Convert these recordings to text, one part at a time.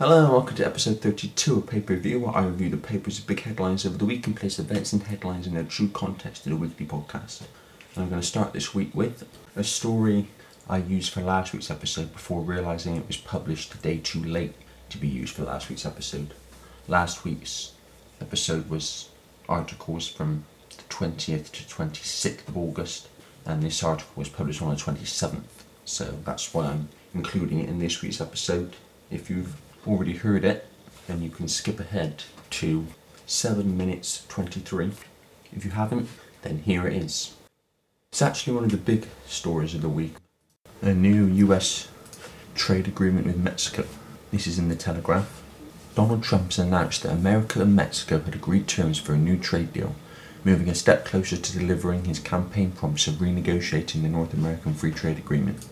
Hello and welcome to episode 32 of Paper Review, where I review the papers big headlines over the week and place events and headlines in their true context of the weekly podcast. And I'm going to start this week with a story I used for last week's episode before realising it was published a day too late to be used for last week's episode. Last week's episode was articles from the 20th to 26th of August, and this article was published on the 27th, so that's why I'm including it in this week's episode. If you've already heard it, then you can skip ahead to 7 minutes 23. If you haven't, then here it is. It's actually one of the big stories of the week. A new US trade agreement with Mexico. This is in the Telegraph. Donald Trump has announced that America and Mexico had agreed terms for a new trade deal, moving a step closer to delivering his campaign promise of renegotiating the North American Free Trade Agreement.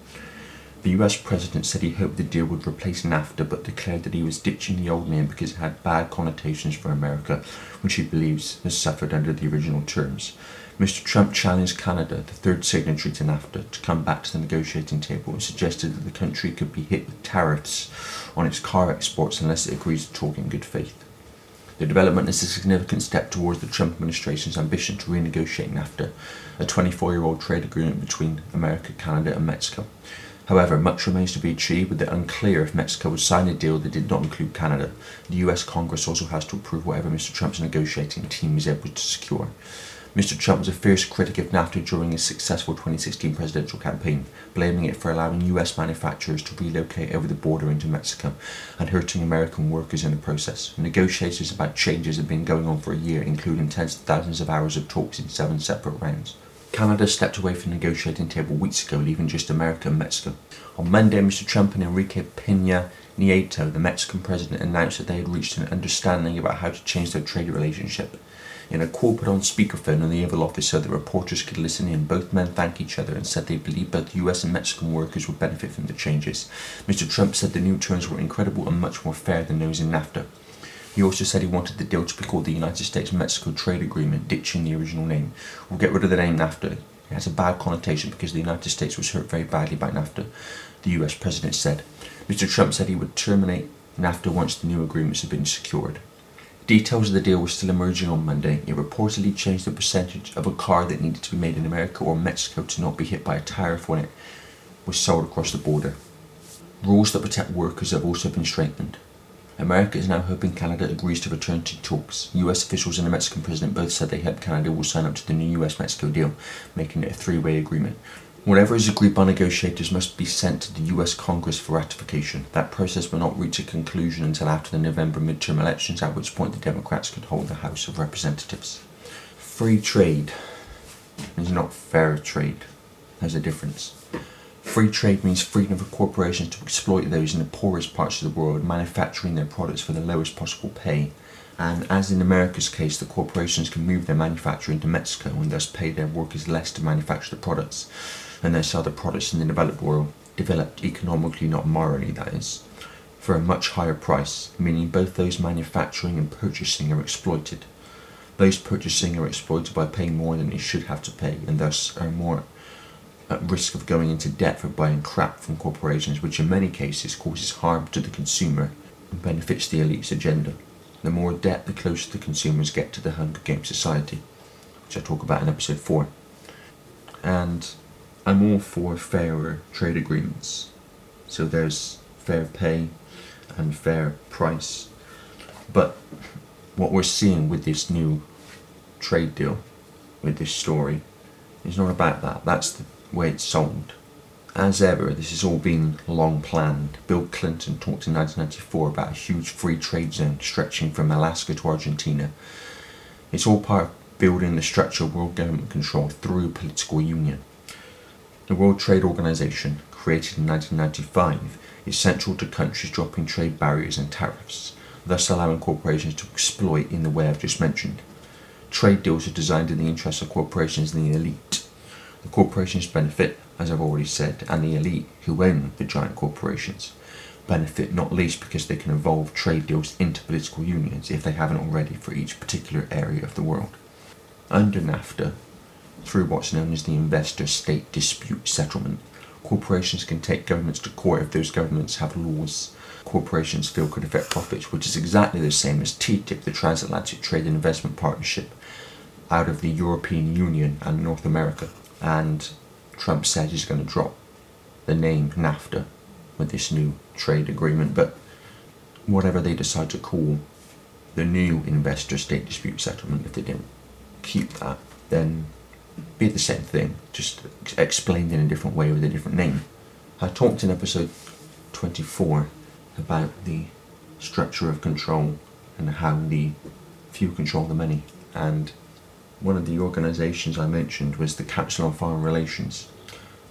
The US president said he hoped the deal would replace NAFTA, but declared that he was ditching the old name because it had bad connotations for America, which he believes has suffered under the original terms. Mr. Trump challenged Canada, the third signatory to NAFTA, to come back to the negotiating table and suggested that the country could be hit with tariffs on its car exports unless it agrees to talk in good faith. The development is a significant step towards the Trump administration's ambition to renegotiate NAFTA, a 24 year old trade agreement between America, Canada, and Mexico. However, much remains to be achieved, with it unclear if Mexico would sign a deal that did not include Canada. The US Congress also has to approve whatever Mr. Trump's negotiating team is able to secure. Mr. Trump was a fierce critic of NAFTA during his successful 2016 presidential campaign, blaming it for allowing US manufacturers to relocate over the border into Mexico and hurting American workers in the process. Negotiations about changes have been going on for a year, including tens of thousands of hours of talks in seven separate rounds. Canada stepped away from the negotiating table weeks ago, leaving just America and Mexico. On Monday, Mr. Trump and Enrique Pena Nieto, the Mexican president, announced that they had reached an understanding about how to change their trade relationship. In a call put on speakerphone in the Oval Office so that reporters could listen in, both men thanked each other and said they believed both US and Mexican workers would benefit from the changes. Mr. Trump said the new terms were incredible and much more fair than those in NAFTA. He also said he wanted the deal to be called the United States Mexico Trade Agreement, ditching the original name. We'll get rid of the name NAFTA. It has a bad connotation because the United States was hurt very badly by NAFTA, the US president said. Mr. Trump said he would terminate NAFTA once the new agreements had been secured. Details of the deal were still emerging on Monday. It reportedly changed the percentage of a car that needed to be made in America or Mexico to not be hit by a tariff when it was sold across the border. Rules that protect workers have also been strengthened. America is now hoping Canada agrees to return to talks. US officials and the Mexican president both said they hope Canada will sign up to the new US Mexico deal, making it a three way agreement. Whatever is agreed by negotiators must be sent to the US Congress for ratification. That process will not reach a conclusion until after the November midterm elections, at which point the Democrats could hold the House of Representatives. Free trade is not fair trade. There's a difference. Free trade means freedom for corporations to exploit those in the poorest parts of the world, manufacturing their products for the lowest possible pay. And as in America's case, the corporations can move their manufacturing to Mexico and thus pay their workers less to manufacture the products, and then sell the products in the developed world, developed economically, not morally, that is, for a much higher price, meaning both those manufacturing and purchasing are exploited. Those purchasing are exploited by paying more than they should have to pay, and thus are more at risk of going into debt for buying crap from corporations, which in many cases causes harm to the consumer and benefits the elite's agenda. The more debt, the closer the consumers get to the Hunger Games society, which I talk about in episode 4. And I'm all for fairer trade agreements. So there's fair pay and fair price. But what we're seeing with this new trade deal, with this story, is not about that. That's the way it's sold. As ever, this has all been long planned. Bill Clinton talked in 1994 about a huge free trade zone stretching from Alaska to Argentina. It's all part of building the structure of world government control through political union. The World Trade Organization, created in 1995, is central to countries dropping trade barriers and tariffs, thus allowing corporations to exploit in the way I've just mentioned. Trade deals are designed in the interests of corporations and the elite. The corporations benefit, as I've already said, and the elite, who own the giant corporations, benefit not least because they can evolve trade deals into political unions if they haven't already for each particular area of the world. Under NAFTA, through what's known as the Investor State Dispute Settlement, corporations can take governments to court if those governments have laws corporations feel could affect profits, which is exactly the same as TTIP, the Transatlantic Trade and Investment Partnership, out of the European Union and North America. And Trump said he's going to drop the name NAFTA with this new trade agreement, but whatever they decide to call the new investor state dispute settlement, if they don't keep that, then be the same thing, just explained in a different way with a different name. I talked in episode 24 about the structure of control and how the few control the many. And one of the organisations I mentioned was the Council on Foreign Relations,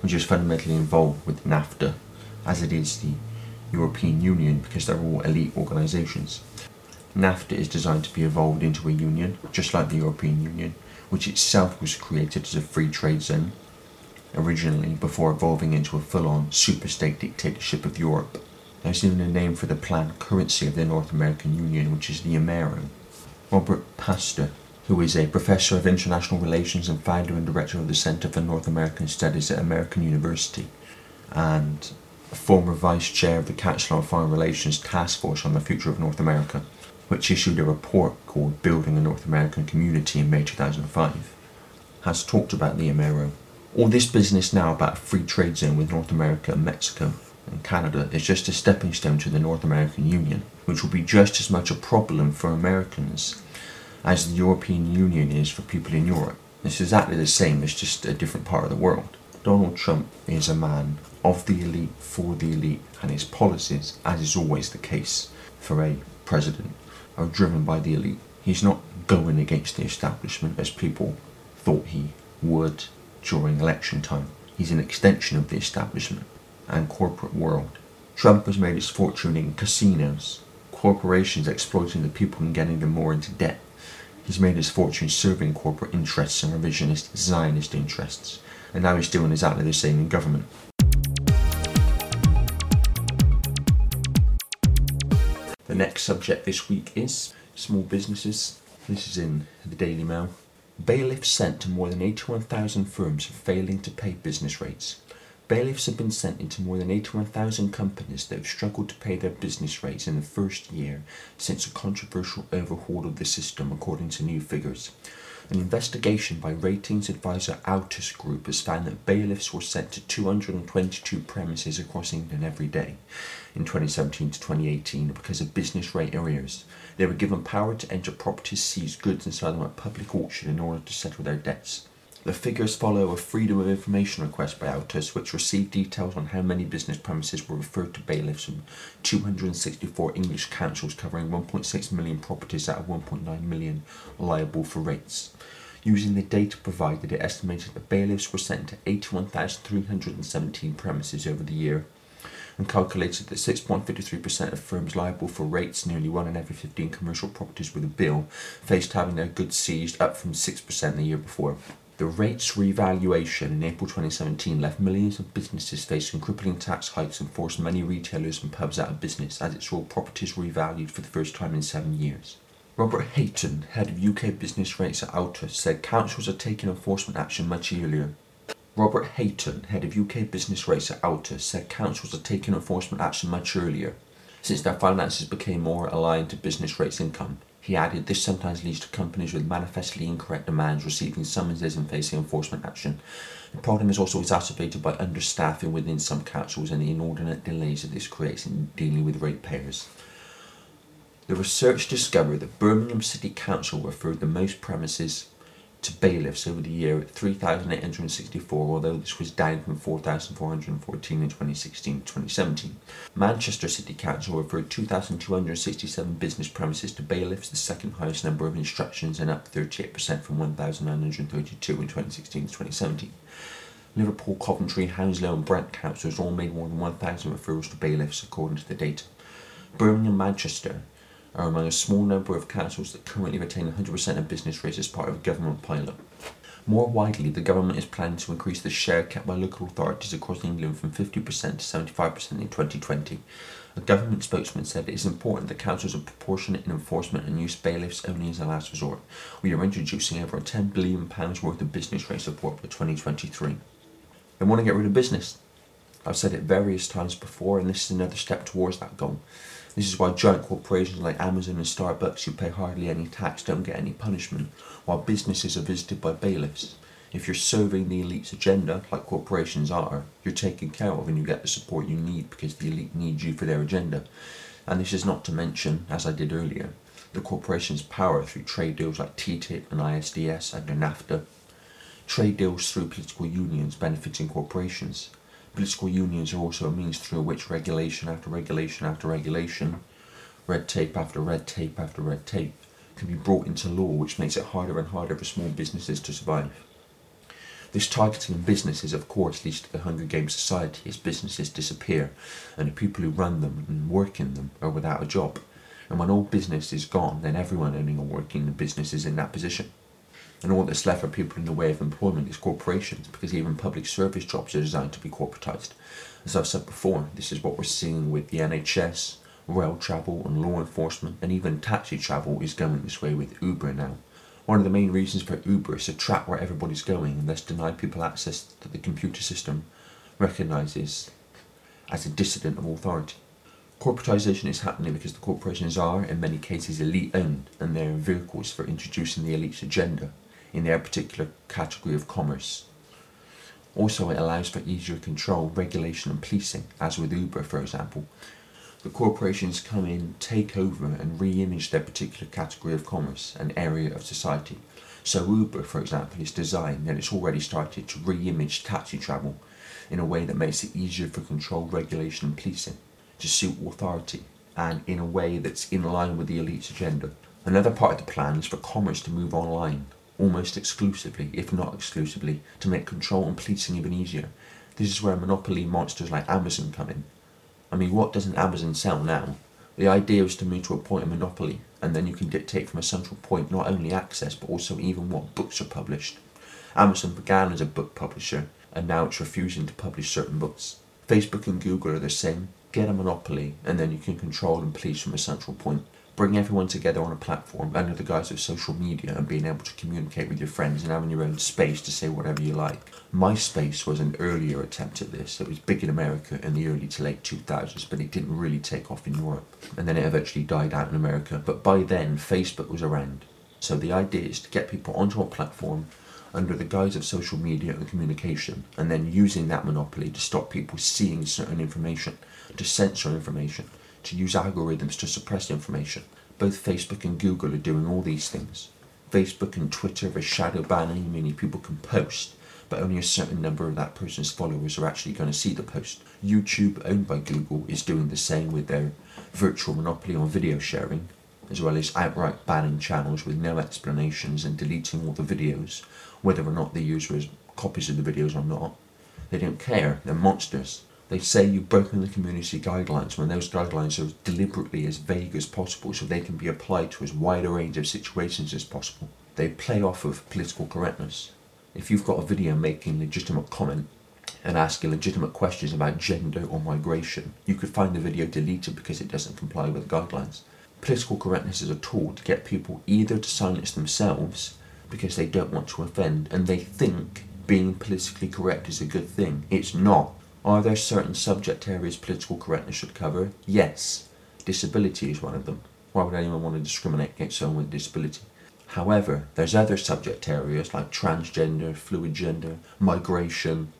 which is fundamentally involved with NAFTA, as it is the European Union, because they're all elite organisations. NAFTA is designed to be evolved into a union, just like the European Union, which itself was created as a free trade zone originally before evolving into a full-on super-state dictatorship of Europe. There's even a name for the planned currency of the North American Union, which is the Amero. Robert Pastor, who is a professor of international relations and founder and director of the Center for North American Studies at American University, and a former vice chair of the Council on Foreign Relations Task Force on the Future of North America, which issued a report called Building a North American Community in May 2005, has talked about the Amero. All this business now about free trade zone with North America Mexico and Canada is just a stepping stone to the North American Union, which will be just as much a problem for Americans as the European Union is for people in Europe. It's exactly the same, it's just a different part of the world. Donald Trump is a man of the elite, for the elite, and his policies, as is always the case for a president, are driven by the elite. He's not going against the establishment as people thought he would during election time. He's an extension of the establishment and corporate world. Trump has made his fortune in casinos, corporations exploiting the people and getting them more into debt. He's made his fortune serving corporate interests and revisionist Zionist interests, and now he's doing exactly the same in government. The next subject this week is small businesses. This is in the Daily Mail. Bailiffs sent to more than 81,000 firms for failing to pay business rates. Bailiffs have been sent into more than 81,000 companies that have struggled to pay their business rates in the first year since a controversial overhaul of the system, according to new figures. An investigation by ratings advisor Altus Group has found that bailiffs were sent to 222 premises across England every day in 2017 to 2018 because of business rate arrears. They were given power to enter properties, seize goods, and sell them at public auction in order to settle their debts. The figures follow a Freedom of Information request by Altus, which received details on how many business premises were referred to bailiffs from 264 English councils covering 1.6 million properties out of 1.9 million liable for rates. Using the data provided, it estimated that bailiffs were sent to 81,317 premises over the year and calculated that 6.53% of firms liable for rates, nearly one in every 15 commercial properties with a bill, faced having their goods seized, up from 6% the year before. The rates revaluation in April 2017 left millions of businesses facing crippling tax hikes and forced many retailers and pubs out of business as it saw properties revalued for the first time in seven years. Robert Hayton, head of UK business rates at Altus, said councils are taking enforcement action much earlier. Robert Hayton, head of UK business rates at Altus, said councils are taking enforcement action much earlier, since their finances became more aligned to business rates income. He added this sometimes leads to companies with manifestly incorrect demands receiving summonses and facing enforcement action. The problem is also exacerbated by understaffing within some councils and the inordinate delays that this creates in dealing with ratepayers. The research discovered that Birmingham City Council referred the most premises to bailiffs over the year at 3,864, although this was down from 4,414 in 2016 to 2017. Manchester City Council referred 2,267 business premises to bailiffs, the second highest number of instructions, and up 38% from 1,932 in 2016 to 2017. Liverpool, Coventry, Hounslow, and Brent councils all made more than 1,000 referrals to bailiffs, according to the data. Birmingham, Manchester are among a small number of councils that currently retain 100% of business rates as part of a government pilot. More widely, the government is planning to increase the share kept by local authorities across England from 50% to 75% in 2020. A government spokesman said it is important that councils are proportionate in enforcement and use bailiffs only as a last resort. We are introducing over £10 billion worth of business rate support by 2023. They want to get rid of business. I've said it various times before, and this is another step towards that goal. This is why giant corporations like Amazon and Starbucks, who pay hardly any tax, don't get any punishment, while businesses are visited by bailiffs. If you're serving the elite's agenda, like corporations are, you're taken care of and you get the support you need because the elite needs you for their agenda. And this is not to mention, as I did earlier, the corporation's power through trade deals like TTIP and ISDS under NAFTA, trade deals through political unions benefiting corporations. Political unions are also a means through which regulation after regulation after regulation, red tape after red tape after red tape, can be brought into law, which makes it harder and harder for small businesses to survive. This targeting of businesses, of course, leads to the Hunger Games society as businesses disappear and the people who run them and work in them are without a job. And when all business is gone, then everyone owning or working in the business is in that position. And all that's left for people in the way of employment is corporations, because even public service jobs are designed to be corporatised. As I've said before, this is what we're seeing with the NHS, rail travel, and law enforcement, and even taxi travel is going this way with Uber now. One of the main reasons for Uber is to track where everybody's going and thus deny people access that the computer system recognises as a dissident of authority. Corporatisation is happening because the corporations are, in many cases, elite owned and they're vehicles for introducing the elite's agenda in their particular category of commerce. Also, it allows for easier control, regulation, and policing, as with Uber, for example, the corporations come in, take over, and re image their particular category of commerce and area of society. So, Uber, for example, is designed and it's already started to re image taxi travel in a way that makes it easier for control, regulation, and policing to suit authority and in a way that's in line with the elite's agenda. Another part of the plan is for commerce to move online, almost exclusively, if not exclusively, to make control and policing even easier. This is where monopoly monsters like Amazon come in I mean, what doesn't Amazon sell now? The idea is to move to a point of monopoly, and then you can dictate from a central point not only access but also even what books are published. Amazon began as a book publisher, and now it's refusing to publish certain books. Facebook and Google are the same. Get a monopoly, and then you can control and police from a central point bring everyone together on a platform under the guise of social media and being able to communicate with your friends and having your own space to say whatever you like. MySpace was an earlier attempt at this. It was big in America in the early to late 2000s, but it didn't really take off in Europe. And then it eventually died out in America. But by then, Facebook was around. So the idea is to get people onto a platform under the guise of social media and communication, and then using that monopoly to stop people seeing certain information, to censor information, to use algorithms to suppress information. Both Facebook and Google are doing all these things. Facebook and Twitter are shadow banning, meaning people can post, but only a certain number of that person's followers are actually going to see the post. YouTube, owned by Google, is doing the same with their virtual monopoly on video sharing, as well as outright banning channels with no explanations and deleting all the videos, whether or not the user has copies of the videos or not. They don't care, they're monsters. They say you've broken the community guidelines when those guidelines are deliberately as vague as possible so they can be applied to as wide a range of situations as possible. They play off of political correctness. If you've got a video making legitimate comment and asking legitimate questions about gender or migration, you could find the video deleted because it doesn't comply with guidelines. Political correctness is a tool to get people either to silence themselves because they don't want to offend and they think being politically correct is a good thing. It's not. Are there certain subject areas political correctness should cover? Yes. Disability is one of them. Why would anyone want to discriminate against someone with a disability? However, there's other subject areas like transgender, fluid gender, migration,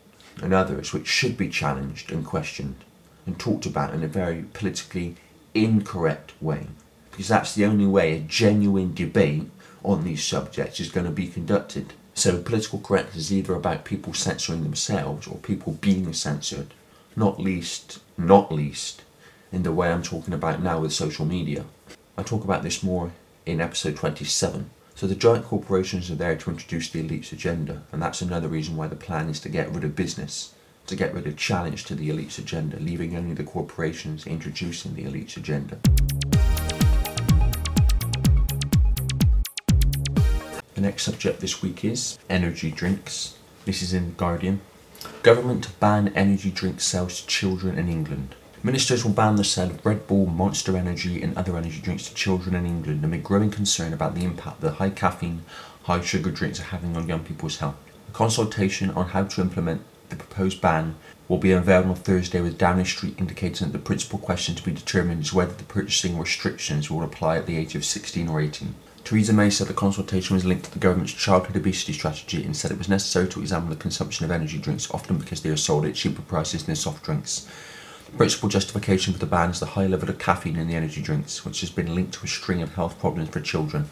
and others which should be challenged and questioned and talked about in a very politically incorrect way. Because that's the only way a genuine debate on these subjects is going to be conducted. So political correctness is either about people censoring themselves or people being censored, not least, not least, in the way I'm talking about now with social media. I talk about this more in episode 27. So the giant corporations are there to introduce the elite's agenda, and that's another reason why the plan is to get rid of business, to get rid of challenge to the elite's agenda, leaving only the corporations introducing the elite's agenda. The next subject this week is energy drinks. This is in Guardian. Government to ban energy drink sales to children in England. Ministers will ban the sale of Red Bull, Monster Energy, and other energy drinks to children in England amid growing concern about the impact that high caffeine, high sugar drinks are having on young people's health. A consultation on how to implement the proposed ban will be unveiled on Thursday with Downing Street indicating that the principal question to be determined is whether the purchasing restrictions will apply at the age of 16 or 18. Theresa May said the consultation was linked to the government's childhood obesity strategy and said it was necessary to examine the consumption of energy drinks, often because they are sold at cheaper prices than soft drinks. The principal justification for the ban is the high level of caffeine in the energy drinks, which has been linked to a string of health problems for children,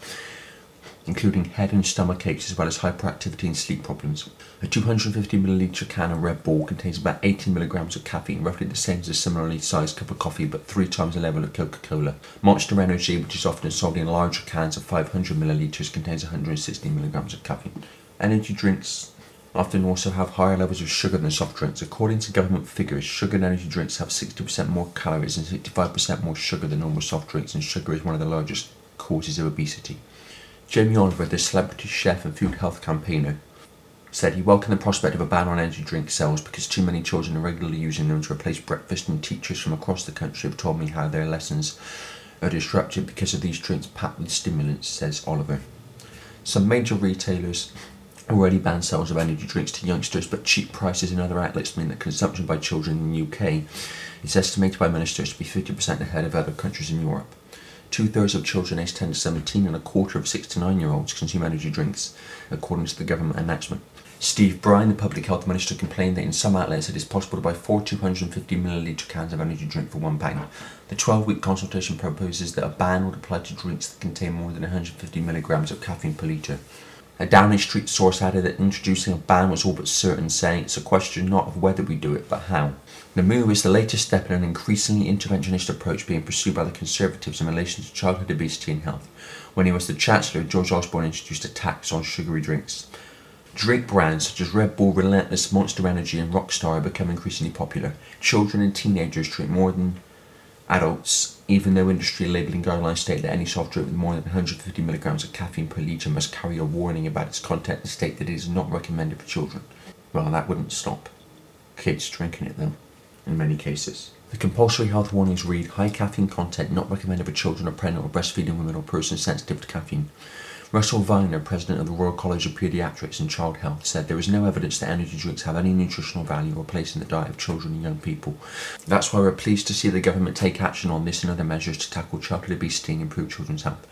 including head and stomach aches as well as hyperactivity and sleep problems. A 250ml can of Red Bull contains about 18 milligrams of caffeine, roughly the same as a similarly sized cup of coffee, but three times the level of Coca Cola. Monster Energy, which is often sold in larger cans of 500 millilitres, contains 160 milligrams of caffeine. Energy drinks often also have higher levels of sugar than soft drinks. According to government figures, sugar energy drinks have 60% more calories and 65% more sugar than normal soft drinks, and sugar is one of the largest causes of obesity. Jamie Oliver, the celebrity chef and food health campaigner, said he welcomed the prospect of a ban on energy drink sales because too many children are regularly using them to replace breakfast, and teachers from across the country have told me how their lessons are disrupted because of these drinks packed with stimulants, says Oliver. Some major retailers already ban sales of energy drinks to youngsters, but cheap prices in other outlets mean that consumption by children in the UK is estimated by ministers to be 50% ahead of other countries in Europe. Two thirds of children aged 10 to 17 and a quarter of 6 to 9 year olds consume energy drinks, according to the government announcement. Steve Brine, the Public Health Minister, complained that in some outlets it is possible to buy four 250 millilitre cans of energy drink for £1. The 12 week consultation proposes that a ban would apply to drinks that contain more than 150 milligrams of caffeine per litre. A Downing Street source added that introducing a ban was all but certain, saying it's a question not of whether we do it, but how. The move is the latest step in an increasingly interventionist approach being pursued by the Conservatives in relation to childhood obesity and health. When he was the Chancellor, George Osborne introduced a tax on sugary drinks. Drink brands such as Red Bull, Relentless, Monster Energy, and Rockstar have become increasingly popular. Children and teenagers drink more than adults, even though industry labelling guidelines state that any soft drink with more than 150 milligrams of caffeine per litre must carry a warning about its content and state that it is not recommended for children. Well, that wouldn't stop kids drinking it though in many cases. The compulsory health warnings read high caffeine content not recommended for children or pregnant or breastfeeding women or persons sensitive to caffeine. Russell Viner, president of the Royal College of Paediatrics and Child Health, said there is no evidence that energy drinks have any nutritional value or place in the diet of children and young people. That's why we're pleased to see the government take action on this and other measures to tackle childhood obesity and improve children's health.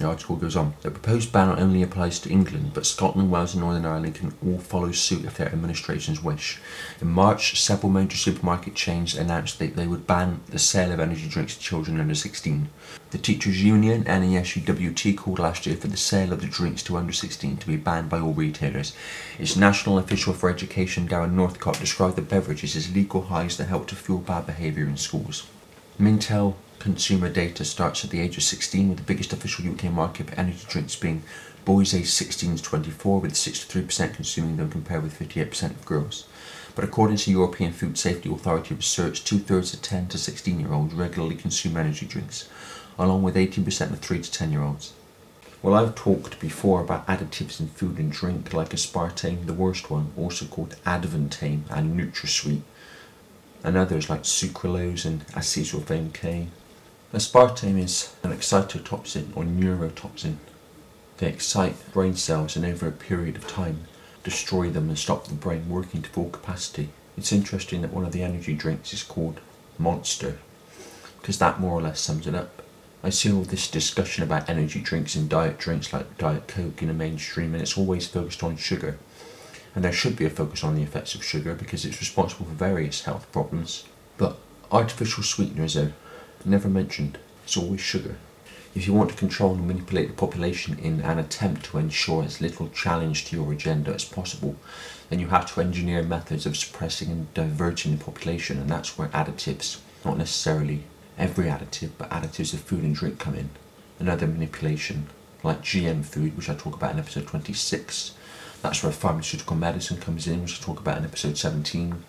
The article goes on. The proposed ban only applies to England, but Scotland, Wales, and Northern Ireland can all follow suit if their administrations wish. In March, several major supermarket chains announced that they would ban the sale of energy drinks to children under 16. The Teachers Union, NASUWT, called last year for the sale of the drinks to under 16 to be banned by all retailers. Its national official for education, Darren Northcott, described the beverages as legal highs that help to fuel bad behaviour in schools. Mintel consumer data starts at the age of 16 with the biggest official UK market for energy drinks being boys aged 16 to 24 with 63% consuming them compared with 58% of girls. But according to European Food Safety Authority research, two thirds of 10 to 16 year olds regularly consume energy drinks, along with 18% of 3 to 10 year olds. Well, I've talked before about additives in food and drink like aspartame, the worst one, also called advantame and NutraSweet, and others like sucralose and acesulfame K, Aspartame is an excitotoxin or neurotoxin. They excite brain cells and over a period of time destroy them and stop the brain working to full capacity. It's interesting that one of the energy drinks is called Monster because that more or less sums it up. I see all this discussion about energy drinks and diet drinks like Diet Coke in the mainstream and it's always focused on sugar. And there should be a focus on the effects of sugar because it's responsible for various health problems. But artificial sweeteners are never mentioned. It's always sugar. If you want to control and manipulate the population in an attempt to ensure as little challenge to your agenda as possible, then you have to engineer methods of suppressing and diverting the population, and that's where additives, not necessarily every additive, but additives of food and drink come in. Another manipulation, like GM food, which I talk about in episode 26. That's where pharmaceutical medicine comes in, which I talk about in episode 17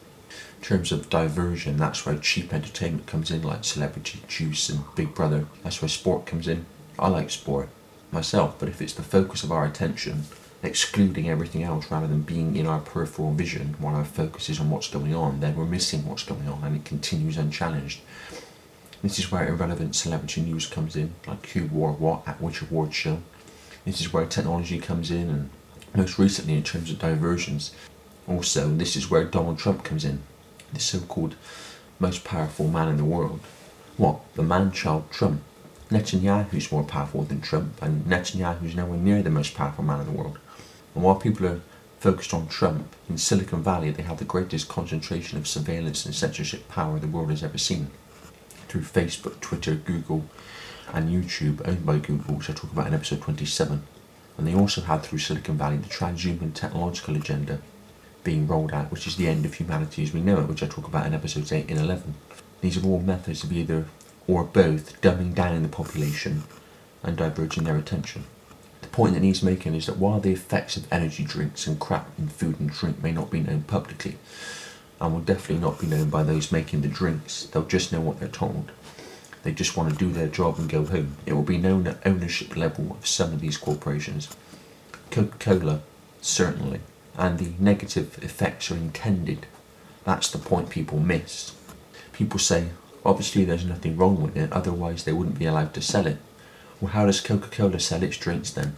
in terms of diversion, that's where cheap entertainment comes in, like Celebrity Juice and Big Brother. That's where sport comes in. I like sport myself, but if it's the focus of our attention, excluding everything else rather than being in our peripheral vision while our focus is on what's going on, then we're missing what's going on and it continues unchallenged. This is where irrelevant celebrity news comes in, like who wore what at which award show. This is where technology comes in, and most recently, in terms of diversions, Also, this is where Donald Trump comes in, the so called most powerful man in the world. What? The man child Trump. Netanyahu's more powerful than Trump, and Netanyahu's nowhere near the most powerful man in the world. And while people are focused on Trump, in Silicon Valley they have the greatest concentration of surveillance and censorship power the world has ever seen. Through Facebook, Twitter, Google, and YouTube, owned by Google, which I talk about in episode 27. And they also had through Silicon Valley the transhuman technological agenda being rolled out, which is the end of humanity as we know it, which I talk about in episodes 8 and 11. These are all methods of either or both dumbing down the population and diverging their attention. The point that he's making is that while the effects of energy drinks and crap in food and drink may not be known publicly, and will definitely not be known by those making the drinks, they'll just know what they're told. They just want to do their job and go home. It will be known at ownership level of some of these corporations. Coca Cola, certainly, and the negative effects are intended. That's the point people miss. People say, obviously there's nothing wrong with it, otherwise they wouldn't be allowed to sell it. Well, how does Coca Cola sell its drinks then?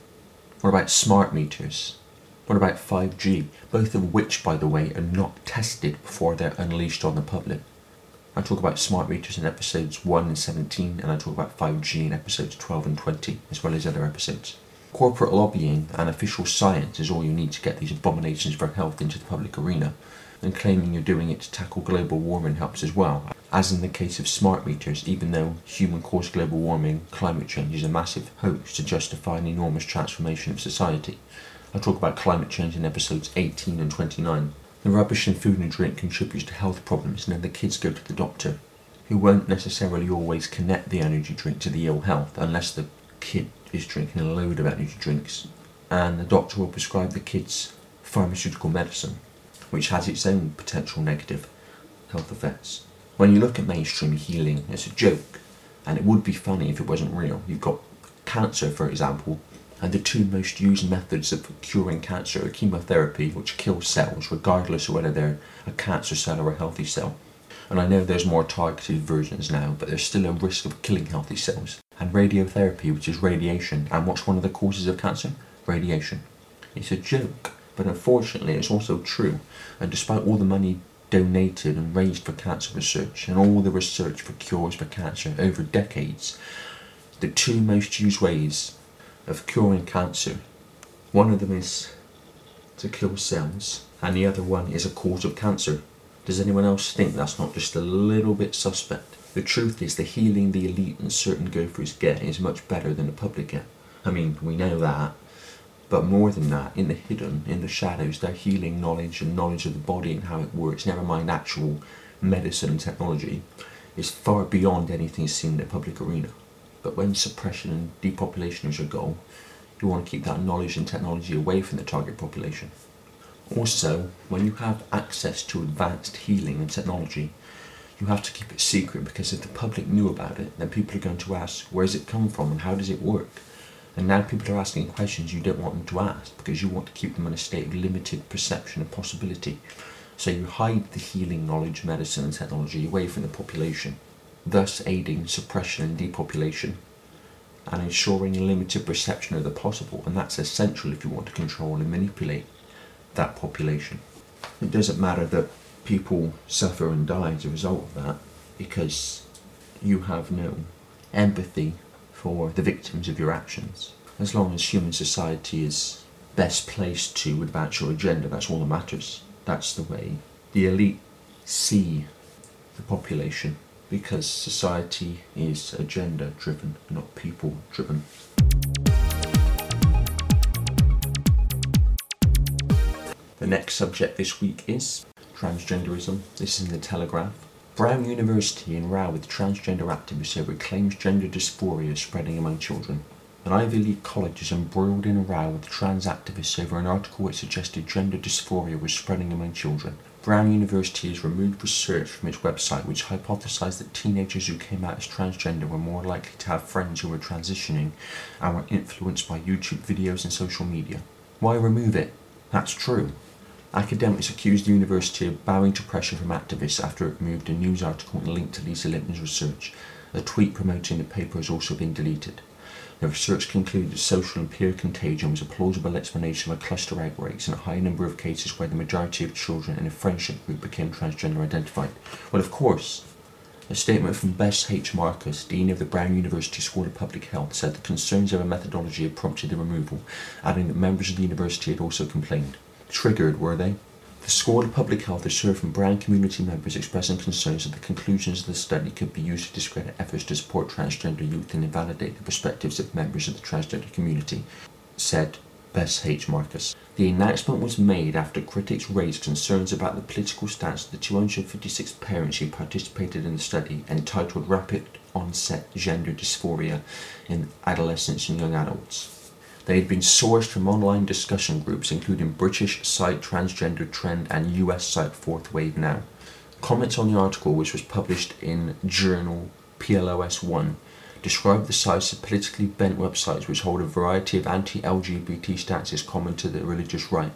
What about smart meters? What about 5G? Both of which, by the way, are not tested before they're unleashed on the public. I talk about smart meters in episodes 1 and 17, and I talk about 5G in episodes 12 and 20, as well as other episodes. Corporate lobbying and official science is all you need to get these abominations for health into the public arena, and claiming you're doing it to tackle global warming helps as well, as in the case of smart meters, even though human caused global warming, climate change is a massive hoax to justify an enormous transformation of society. I talk about climate change in episodes 18 and 29. The rubbish in food and drink contributes to health problems, and then the kids go to the doctor, who won't necessarily always connect the energy drink to the ill health unless the kid is drinking a load of energy drinks. And the doctor will prescribe the kids pharmaceutical medicine, which has its own potential negative health effects. When you look at mainstream healing, it's a joke, and it would be funny if it wasn't real. You've got cancer, for example, and the two most used methods of curing cancer are chemotherapy, which kills cells regardless of whether they're a cancer cell or a healthy cell. And I know there's more targeted versions now, but there's still a risk of killing healthy cells. And radiotherapy, which is radiation. And what's one of the causes of cancer? Radiation. It's a joke, but unfortunately it's also true. And despite all the money donated and raised for cancer research and all the research for cures for cancer over decades, the two most used ways of curing cancer. One of them is to kill cells, and the other one is a cause of cancer. Does anyone else think that's not just a little bit suspect? The truth is, the healing the elite and certain gophers get is much better than the public get. I mean, we know that. But more than that, in the hidden, in the shadows, their healing knowledge and knowledge of the body and how it works, never mind actual medicine and technology, is far beyond anything seen in the public arena. But when suppression and depopulation is your goal, you want to keep that knowledge and technology away from the target population. Also, when you have access to advanced healing and technology, you have to keep it secret because if the public knew about it, then people are going to ask, where does it come from and how does it work? And now people are asking questions you don't want them to ask because you want to keep them in a state of limited perception and possibility. So you hide the healing knowledge, medicine, and technology away from the population thus aiding suppression and depopulation and ensuring a limited perception of the possible, and that's essential if you want to control and manipulate that population. It doesn't matter that people suffer and die as a result of that because you have no empathy for the victims of your actions. As long as human society is best placed to advance your agenda, that's all that matters. That's the way the elite see the population because society is agenda driven, not people driven. The next subject this week is transgenderism. This is in the Telegraph. Brown University in row with transgender activists over claims gender dysphoria spreading among children. An Ivy League college is embroiled in a row with trans activists over an article which suggested gender dysphoria was spreading among children. Brown University has removed research from its website which hypothesized that teenagers who came out as transgender were more likely to have friends who were transitioning and were influenced by YouTube videos and social media. Why remove it? That's true. Academics accused the university of bowing to pressure from activists after it removed a news article linked to Lisa Littman's research. A tweet promoting the paper has also been deleted. The research concluded that social and peer contagion was a plausible explanation of cluster outbreaks and a high number of cases where the majority of children in a friendship group became transgender identified. Well, of course, a statement from Bess H. Marcus, Dean of the Brown University School of Public Health, said the concerns over methodology had prompted the removal, adding that members of the university had also complained. Triggered, were they? The School of Public Health has heard from Brown community members expressing concerns that the conclusions of the study could be used to discredit efforts to support transgender youth and invalidate the perspectives of members of the transgender community, said Bess H. Marcus. The announcement was made after critics raised concerns about the political stance of the 256 parents who participated in the study entitled Rapid Onset Gender Dysphoria in Adolescents and Young Adults. They had been sourced from online discussion groups including British site Transgender Trend and US site Fourth Wave Now. Comments on the article, which was published in journal PLOS 1, describe the sites as politically bent websites which hold a variety of anti-LGBT stances common to the religious right.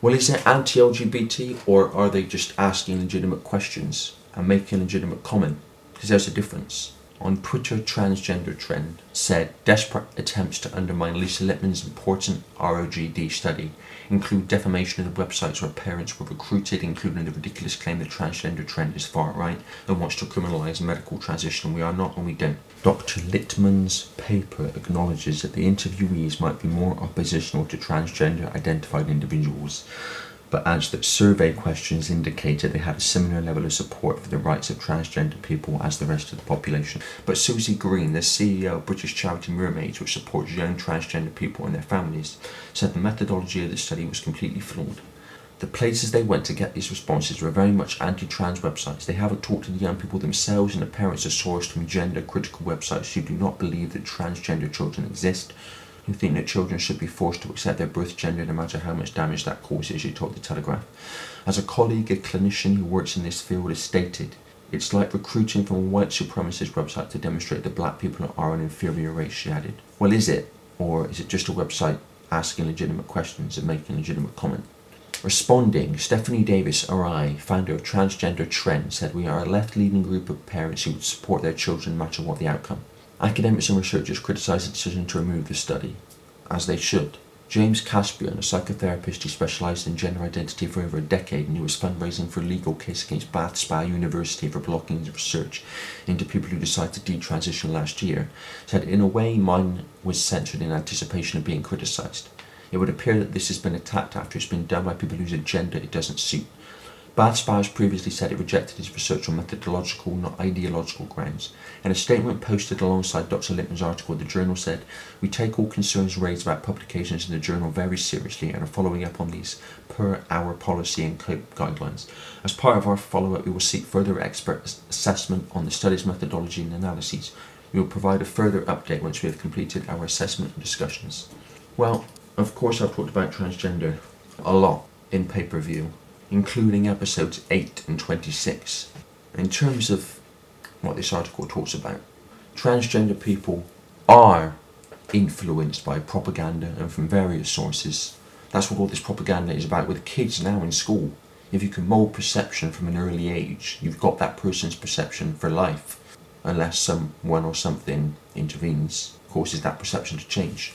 Well, is it anti-LGBT or are they just asking legitimate questions and making legitimate comment? Because there's a difference on Twitter transgender trend said desperate attempts to undermine Lisa Littman's important ROGD study include defamation of the websites where parents were recruited, including the ridiculous claim that transgender trend is far right and wants to criminalise medical transition. We are not and we don't. Dr. Littman's paper acknowledges that the interviewees might be more oppositional to transgender identified individuals but adds that survey questions indicated they had a similar level of support for the rights of transgender people as the rest of the population. But Susie Green, the CEO of British charity Mermaids, which supports young transgender people and their families, said the methodology of the study was completely flawed. The places they went to get these responses were very much anti trans websites. They haven't talked to the young people themselves, and the parents are sourced from gender critical websites who do not believe that transgender children exist who think that children should be forced to accept their birth gender no matter how much damage that causes, she told the Telegraph. As a colleague, a clinician who works in this field has stated, it's like recruiting from a white supremacist website to demonstrate that black people are an inferior race, she added. Well, is it? Or is it just a website asking legitimate questions and making legitimate comment? Responding, Stephanie Davies-Arai, founder of Transgender Trend, said we are a left leaning group of parents who would support their children no matter what the outcome. Academics and researchers criticised the decision to remove the study, as they should. James Caspian, a psychotherapist who specialised in gender identity for over a decade and who was fundraising for a legal case against Bath Spa University for blocking research into people who decided to detransition last year, said, In a way, mine was censored in anticipation of being criticised. It would appear that this has been attacked after it's been done by people whose agenda it doesn't suit. Spa previously said it rejected his research on methodological, not ideological grounds. In a statement posted alongside Dr. Littman's article, the journal said, We take all concerns raised about publications in the journal very seriously and are following up on these per our policy and guidelines. As part of our follow up, we will seek further expert assessment on the study's methodology and analyses. We will provide a further update once we have completed our assessment and discussions. Well, of course, I've talked about transgender a lot in Paper Review including episodes 8 and 26. In terms of what this article talks about, transgender people are influenced by propaganda and from various sources. That's what all this propaganda is about with kids now in school. If you can mould perception from an early age, you've got that person's perception for life, unless someone or something intervenes, causes that perception to change.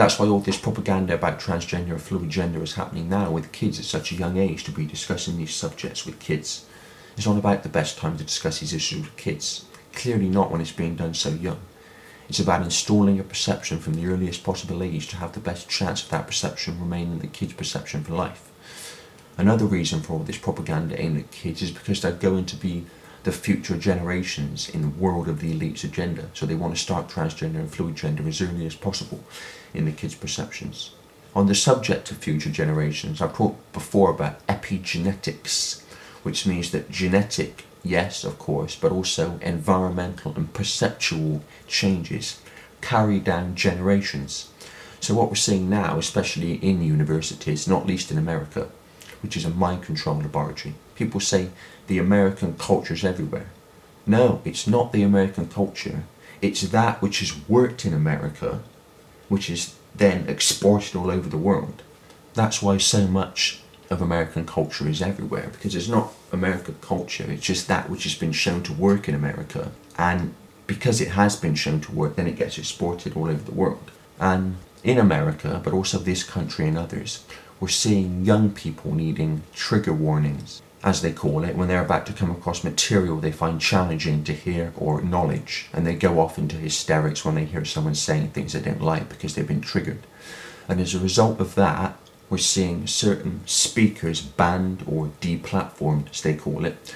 That's why all this propaganda about transgender and fluid gender is happening now with kids at such a young age to be discussing these subjects with kids. It's not about the best time to discuss these issues with kids. Clearly not when it's being done so young. It's about installing a perception from the earliest possible age to have the best chance of that perception remaining the kid's perception for life. Another reason for all this propaganda aimed at kids is because they're going to be the future generations in the world of the elite's agenda. So they want to start transgender and fluid gender as early as possible in the kids' perceptions. On the subject of future generations, I've talked before about epigenetics, which means that genetic, yes, of course, but also environmental and perceptual changes carry down generations. So, what we're seeing now, especially in universities, not least in America, which is a mind control laboratory, people say the American culture is everywhere. No, it's not the American culture. It's that which has worked in America which is then exported all over the world. That's why so much of American culture is everywhere because it's not American culture, it's just that which has been shown to work in America and because it has been shown to work, then it gets exported all over the world. And in America, but also this country and others, we're seeing young people needing trigger warnings, as they call it, when they're about to come across material they find challenging to hear or acknowledge, and they go off into hysterics when they hear someone saying things they don't like because they've been triggered. And as a result of that, we're seeing certain speakers banned or deplatformed, as they call it,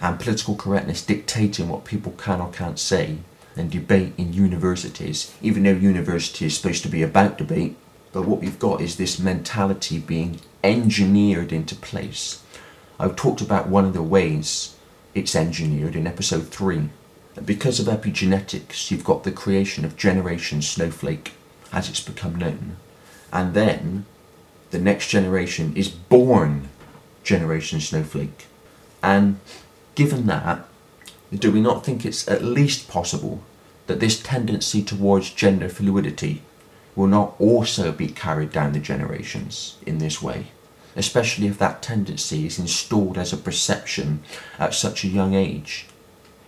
and political correctness dictating what people can or can't say and debate in universities, even though university is supposed to be about debate. But what we've got is this mentality being engineered into place. I've talked about one of the ways it's engineered in episode 3. Because of epigenetics, you've got the creation of Generation Snowflake, as it's become known. And then the next generation is born Generation Snowflake. And given that, do we not think it's at least possible that this tendency towards gender fluidity will not also be carried down the generations in this way? Especially if that tendency is installed as a perception at such a young age.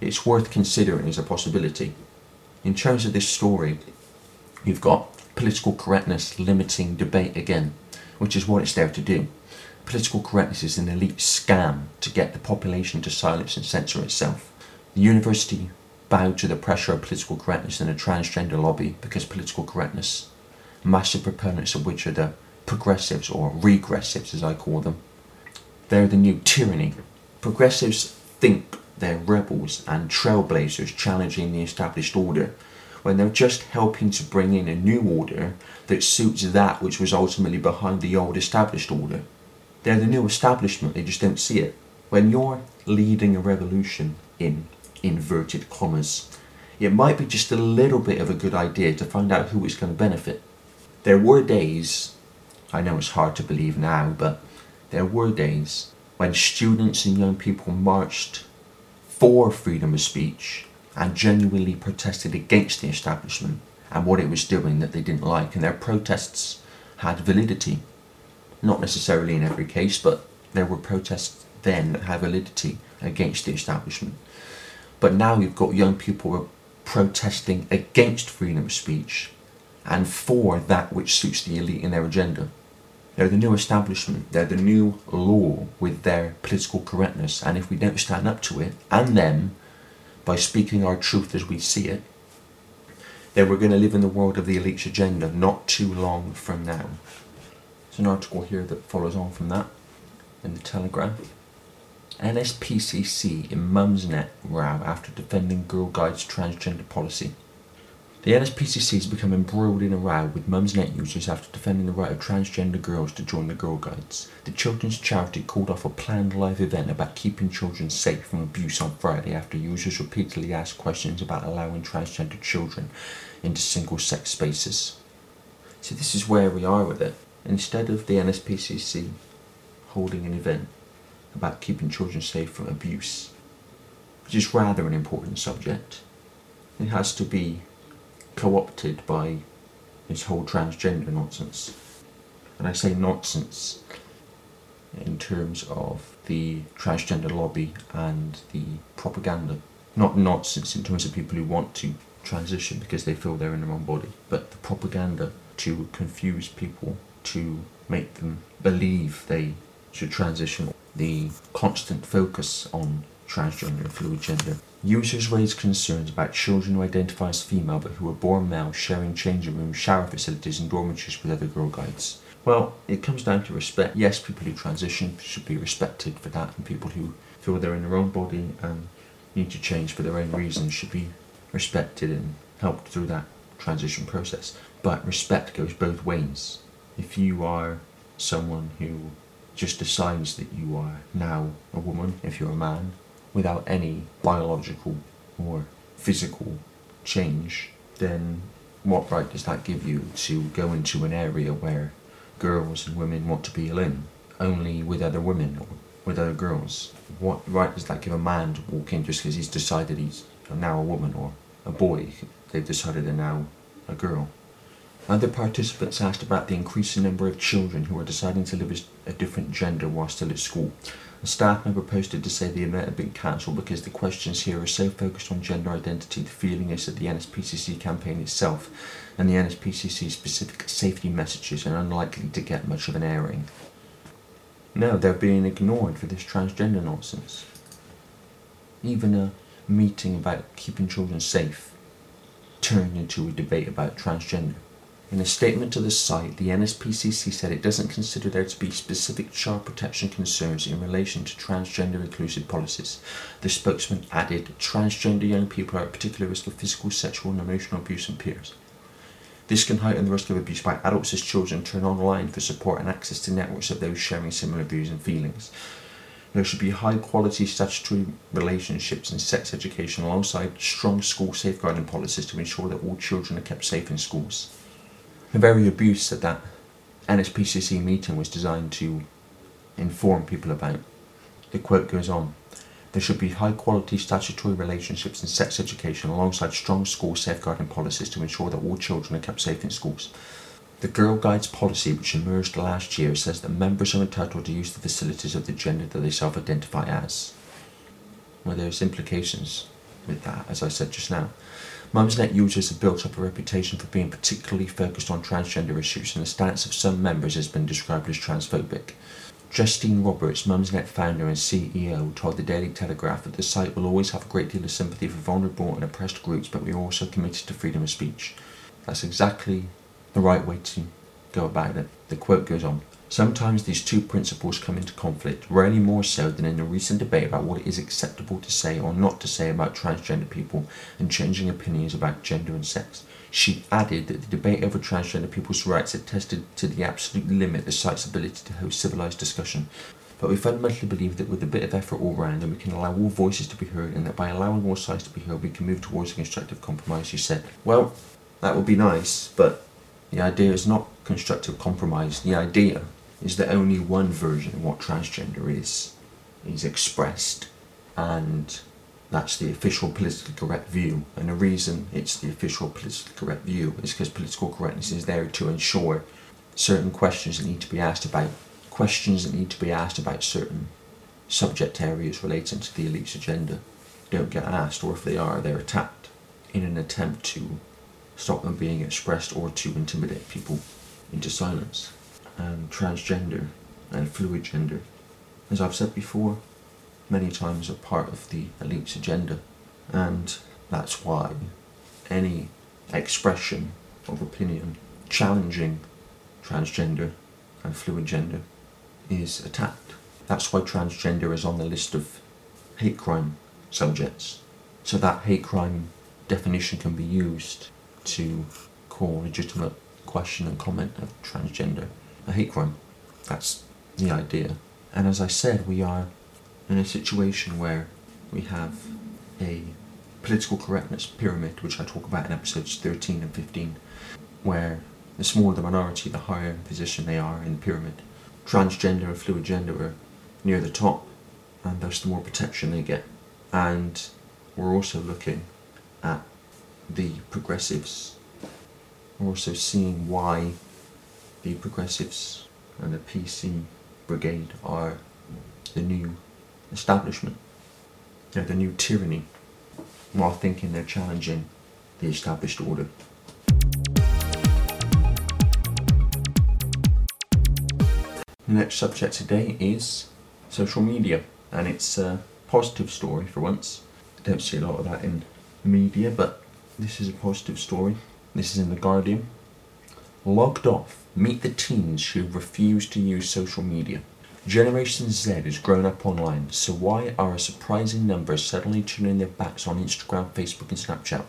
It's worth considering as a possibility. In terms of this story, you've got political correctness limiting debate again, which is what it's there to do. Political correctness is an elite scam to get the population to silence and censor itself. The university bowed to the pressure of political correctness and the transgender lobby because political correctness, massive proponents of which are the progressives or regressives as I call them, they're the new tyranny. Progressives think they're rebels and trailblazers challenging the established order when they're just helping to bring in a new order that suits that which was ultimately behind the old established order. They're the new establishment, they just don't see it. When you're leading a revolution in inverted commas. It might be just a little bit of a good idea to find out who it's going to benefit. There were days, I know it's hard to believe now, but there were days when students and young people marched for freedom of speech and genuinely protested against the establishment and what it was doing that they didn't like, and their protests had validity. Not necessarily in every case, but there were protests then that had validity against the establishment. But now you've got young people protesting against freedom of speech and for that which suits the elite in their agenda. They're the new establishment, they're the new law with their political correctness, and if we don't stand up to it and them by speaking our truth as we see it, then we're going to live in the world of the elite's agenda not too long from now. There's an article here that follows on from that in the Telegraph. NSPCC in Mumsnet row after defending Girl Guide's transgender policy. The NSPCC has become embroiled in a row with Mumsnet users after defending the right of transgender girls to join the Girl Guides. The children's charity called off a planned live event about keeping children safe from abuse on Friday after users repeatedly asked questions about allowing transgender children into single sex spaces. So, this is where we are with it. Instead of the NSPCC holding an event about keeping children safe from abuse, which is rather an important subject. It has to be co opted by this whole transgender nonsense. And I say nonsense in terms of the transgender lobby and the propaganda. Not nonsense in terms of people who want to transition because they feel they're in the wrong body, but the propaganda to confuse people, to make them believe they should transition the constant focus on transgender and fluid gender. Users raise concerns about children who identify as female but who are born male sharing changing rooms, shower facilities, and dormitories with other girl guides. Well, it comes down to respect. Yes, people who transition should be respected for that, and people who feel they're in their own body and need to change for their own reasons should be respected and helped through that transition process. But respect goes both ways. If you are someone who just decides that you are now a woman if you're a man without any biological or physical change, then what right does that give you to go into an area where girls and women want to be alone, only with other women or with other girls? What right does that give a man to walk in just because he's decided he's now a woman or a boy? They've decided they're now a girl. Other participants asked about the increasing number of children who are deciding to live as a different gender while still at school. A staff member posted to say the event had been cancelled because the questions here are so focused on gender identity. The feeling is that the NSPCC campaign itself and the NSPCC specific safety messages are unlikely to get much of an airing. No, they're being ignored for this transgender nonsense. Even a meeting about keeping children safe turned into a debate about transgender. In a statement to the site, the NSPCC said it doesn't consider there to be specific child protection concerns in relation to transgender inclusive policies. The spokesman added, transgender young people are at particular risk of physical, sexual, and emotional abuse from peers. This can heighten the risk of abuse by adults as children turn online for support and access to networks of those sharing similar views and feelings. There should be high quality statutory relationships and sex education alongside strong school safeguarding policies to ensure that all children are kept safe in schools. The very abuse that that NSPCC meeting was designed to inform people about. The quote goes on There should be high quality statutory relationships in sex education alongside strong school safeguarding policies to ensure that all children are kept safe in schools. The Girl Guides policy, which emerged last year, says that members are entitled to use the facilities of the gender that they self identify as. Well, there's implications with that, as I said just now. Mumsnet users have built up a reputation for being particularly focused on transgender issues, and the stance of some members has been described as transphobic. Justine Roberts, Mumsnet founder and CEO, told the Daily Telegraph that the site will always have a great deal of sympathy for vulnerable and oppressed groups, but we are also committed to freedom of speech. That's exactly the right way to go about it. The quote goes on Sometimes these two principles come into conflict, rarely more so than in a recent debate about what it is acceptable to say or not to say about transgender people and changing opinions about gender and sex. She added that the debate over transgender people's rights had tested to the absolute limit the site's ability to host civilised discussion. But we fundamentally believe that with a bit of effort all round, then we can allow all voices to be heard, and that by allowing all sides to be heard, we can move towards a constructive compromise, she said. Well, that would be nice, but the idea is not constructive compromise. The idea is that only one version of what transgender is is expressed, and that's the official politically correct view. And the reason it's the official politically correct view is because political correctness is there to ensure certain questions that need to be asked about questions that need to be asked about certain subject areas relating to the elite's agenda don't get asked, or if they are, they're attacked in an attempt to stop them being expressed or to intimidate people into silence and transgender and fluid gender, as I've said before, many times are part of the elite's agenda, and that's why any expression of opinion challenging transgender and fluid gender is attacked. That's why transgender is on the list of hate crime subjects. So that hate crime definition can be used to call legitimate question and comment of transgender a hate crime. That's the idea. And as I said, we are in a situation where we have a political correctness pyramid, which I talk about in episodes 13 and 15, where the smaller the minority, the higher in position they are in the pyramid. Transgender and fluid gender are near the top, and thus the more protection they get. And we're also looking at the progressives. We're also seeing why the progressives and the PC brigade are the new establishment. They're the new tyranny, while thinking they're challenging the established order. The next subject today is social media, and it's a positive story for once. I don't see a lot of that in the media, but this is a positive story. This is in The Guardian. Logged off Meet the teens who refuse to use social media. Generation Z has grown up online, so why are a surprising number suddenly turning their backs on Instagram, Facebook, and Snapchat?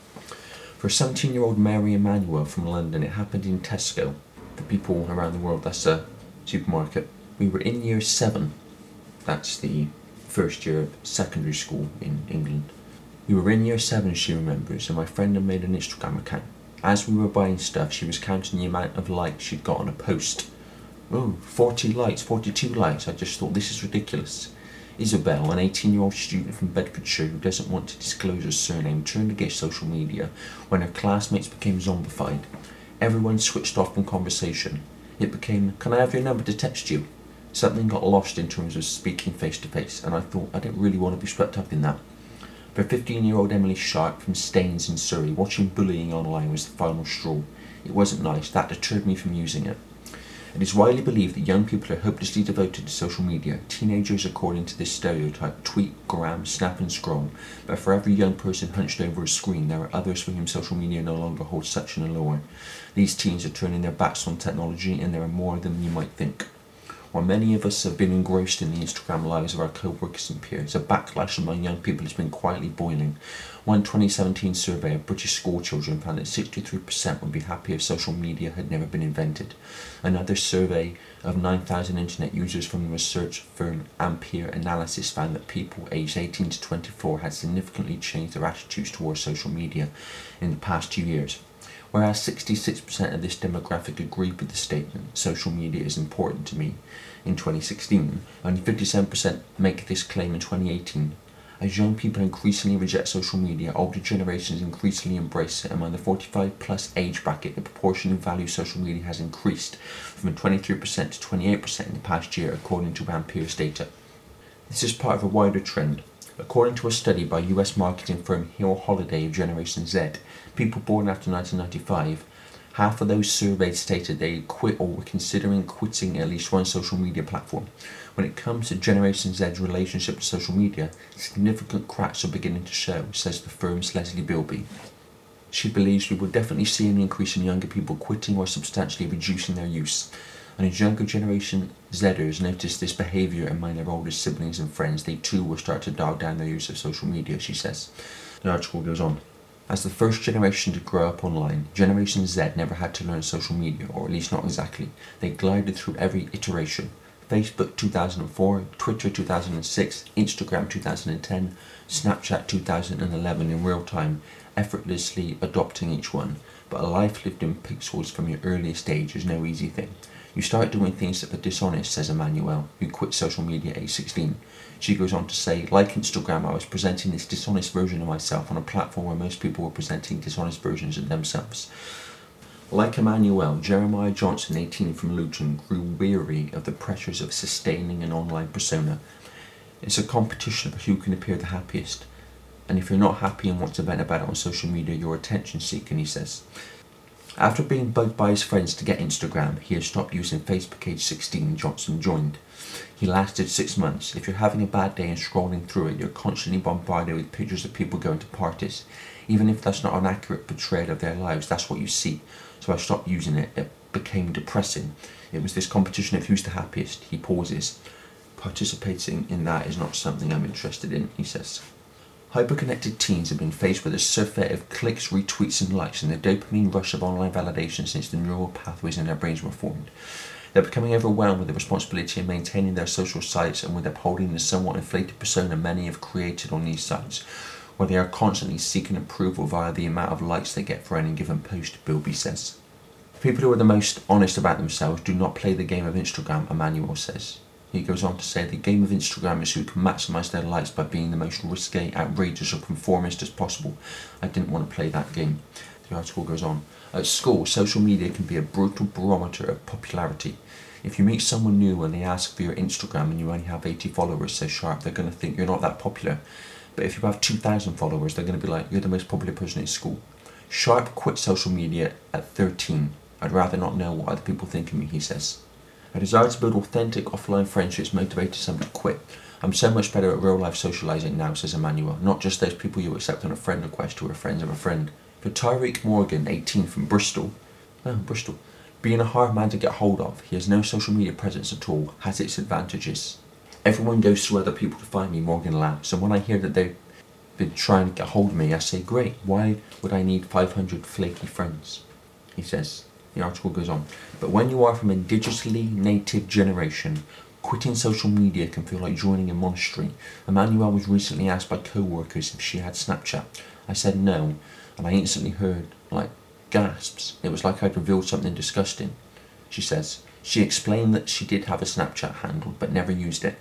For 17 year old Mary Emanuel from London, it happened in Tesco. For people around the world, that's a supermarket. We were in year 7, that's the first year of secondary school in England. We were in year 7, she remembers, and my friend had made an Instagram account. As we were buying stuff, she was counting the amount of likes she'd got on a post. Oh, 40 likes, 42 likes. I just thought this is ridiculous. Isabel, an 18 year old student from Bedfordshire who doesn't want to disclose her surname, turned against social media when her classmates became zombified. Everyone switched off from conversation. It became, Can I have your number to text you? Something got lost in terms of speaking face to face, and I thought I didn't really want to be swept up in that. For 15 year old Emily Sharp from Staines in Surrey, watching bullying online was the final straw. It wasn't nice, that deterred me from using it. It is widely believed that young people are hopelessly devoted to social media. Teenagers, according to this stereotype, tweet, gram, snap, and scroll. But for every young person hunched over a screen, there are others for whom social media no longer holds such an allure. These teens are turning their backs on technology, and there are more of them than you might think. While many of us have been engrossed in the Instagram lives of our co-workers and peers, a backlash among young people has been quietly boiling. One 2017 survey of British schoolchildren found that 63% would be happy if social media had never been invented. Another survey of 9,000 internet users from the research firm Ampere Analysis found that people aged 18 to 24 had significantly changed their attitudes towards social media in the past two years. Whereas 66% of this demographic agreed with the statement, social media is important to me, in 2016, only 57% make this claim in 2018. As young people increasingly reject social media, older generations increasingly embrace it. Among the 45 plus age bracket, the proportion who value social media has increased from 23% to 28% in the past year, according to Ampere's data. This is part of a wider trend. According to a study by US marketing firm Hill Holliday of Generation Z, people born after 1995, half of those surveyed stated they quit or were considering quitting at least one social media platform. When it comes to Generation Z's relationship to social media, significant cracks are beginning to show, says the firm's Leslie Bilby. She believes we will definitely see an increase in younger people quitting or substantially reducing their use. And as younger generation Zers notice this behaviour among their older siblings and friends, they too will start to dial down their use of social media, she says. The article goes on. As the first generation to grow up online, Generation Z never had to learn social media, or at least not exactly. They glided through every iteration. Facebook 2004, Twitter 2006, Instagram 2010, Snapchat 2011 in real time, effortlessly adopting each one. But a life lived in pixels from your earliest age is no easy thing. You start doing things that are dishonest, says Emmanuel, who quit social media at age 16. She goes on to say, like Instagram, I was presenting this dishonest version of myself on a platform where most people were presenting dishonest versions of themselves. Like Emmanuel, Jeremiah Johnson, 18 from Luton, grew weary of the pressures of sustaining an online persona. It's a competition for who can appear the happiest. And if you're not happy and want to vent about it on social media, you're attention seeking, he says. After being bugged by his friends to get Instagram, he has stopped using Facebook age 16 Johnson joined. He lasted six months. If you're having a bad day and scrolling through it, you're constantly bombarded with pictures of people going to parties. Even if that's not an accurate portrayal of their lives, that's what you see. So I stopped using it. It became depressing. It was this competition of who's the happiest. He pauses. Participating in that is not something I'm interested in, he says. Hyperconnected teens have been faced with a surfeit of clicks, retweets, and likes and the dopamine rush of online validation since the neural pathways in their brains were formed. They're becoming overwhelmed with the responsibility of maintaining their social sites and with upholding the somewhat inflated persona many have created on these sites, where they are constantly seeking approval via the amount of likes they get for any given post, Bilby says. People who are the most honest about themselves do not play the game of Instagram, Emmanuel says. He goes on to say the game of Instagram is who can maximise their likes by being the most risque, outrageous, or conformist as possible. I didn't want to play that game. The article goes on. At school, social media can be a brutal barometer of popularity. If you meet someone new and they ask for your Instagram and you only have 80 followers, says Sharp, they're going to think you're not that popular. But if you have 2,000 followers, they're going to be like, you're the most popular person in school. Sharp quit social media at 13. I'd rather not know what other people think of me, he says. A desire to build authentic offline friendships motivated some to quit. I'm so much better at real life socialising now, says Emmanuel, not just those people you accept on a friend request who are friends of a friend. For Tyreek Morgan, 18 from Bristol, oh, Bristol, being a hard man to get hold of, he has no social media presence at all, has its advantages. Everyone goes through other people to find me, Morgan laughs, and when I hear that they've been trying to get hold of me, I say, great, why would I need 500 flaky friends? He says, the article goes on. But when you are from a digitally native generation, quitting social media can feel like joining a monastery. Emmanuel was recently asked by co-workers if she had Snapchat. I said no, and I instantly heard, like, gasps. It was like I'd revealed something disgusting. She says. She explained that she did have a Snapchat handle, but never used it.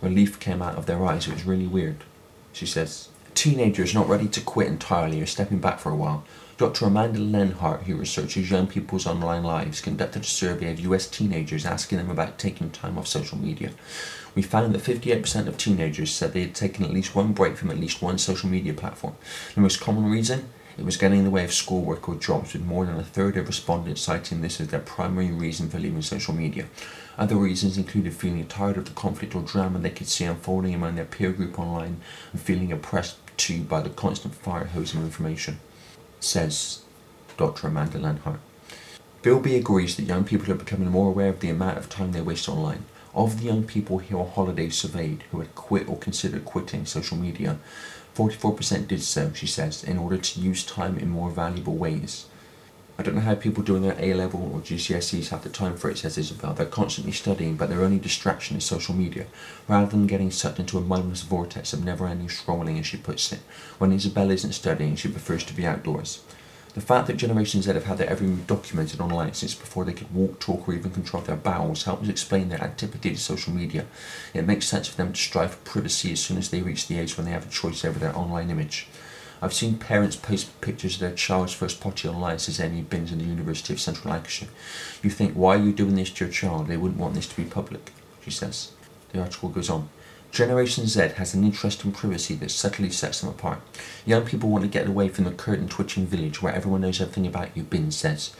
Relief came out of their eyes. It was really weird. She says. Teenagers not ready to quit entirely are stepping back for a while. Dr. Amanda Lenhart, who researches young people's online lives, conducted a survey of US teenagers asking them about taking time off social media. We found that 58% of teenagers said they had taken at least one break from at least one social media platform. The most common reason? It was getting in the way of schoolwork or jobs, with more than a third of respondents citing this as their primary reason for leaving social media. Other reasons included feeling tired of the conflict or drama they could see unfolding among their peer group online and feeling oppressed too by the constant fire hose of information, says Dr. Amanda Lenhart. Bilby agrees that young people are becoming more aware of the amount of time they waste online. Of the young people Hill Holliday surveyed who had quit or considered quitting social media, 44% did so, she says, in order to use time in more valuable ways. I don't know how people doing their A level or GCSEs have the time for it, says Isabel. They're constantly studying, but their only distraction is social media, rather than getting sucked into a mindless vortex of never ending scrolling, as she puts it. When Isabel isn't studying, she prefers to be outdoors. The fact that Generation Z have had their every move documented online since before they could walk, talk, or even control their bowels helps explain their antipathy to social media. It makes sense for them to strive for privacy as soon as they reach the age when they have a choice over their online image. I've seen parents post pictures of their child's first potty online, says Amy Binns in the University of Central Lancashire. You think, why are you doing this to your child? They wouldn't want this to be public, she says. The article goes on. Generation Z has an interest in privacy that subtly sets them apart. Young people want to get away from the curtain twitching village where everyone knows everything about you, Binns says.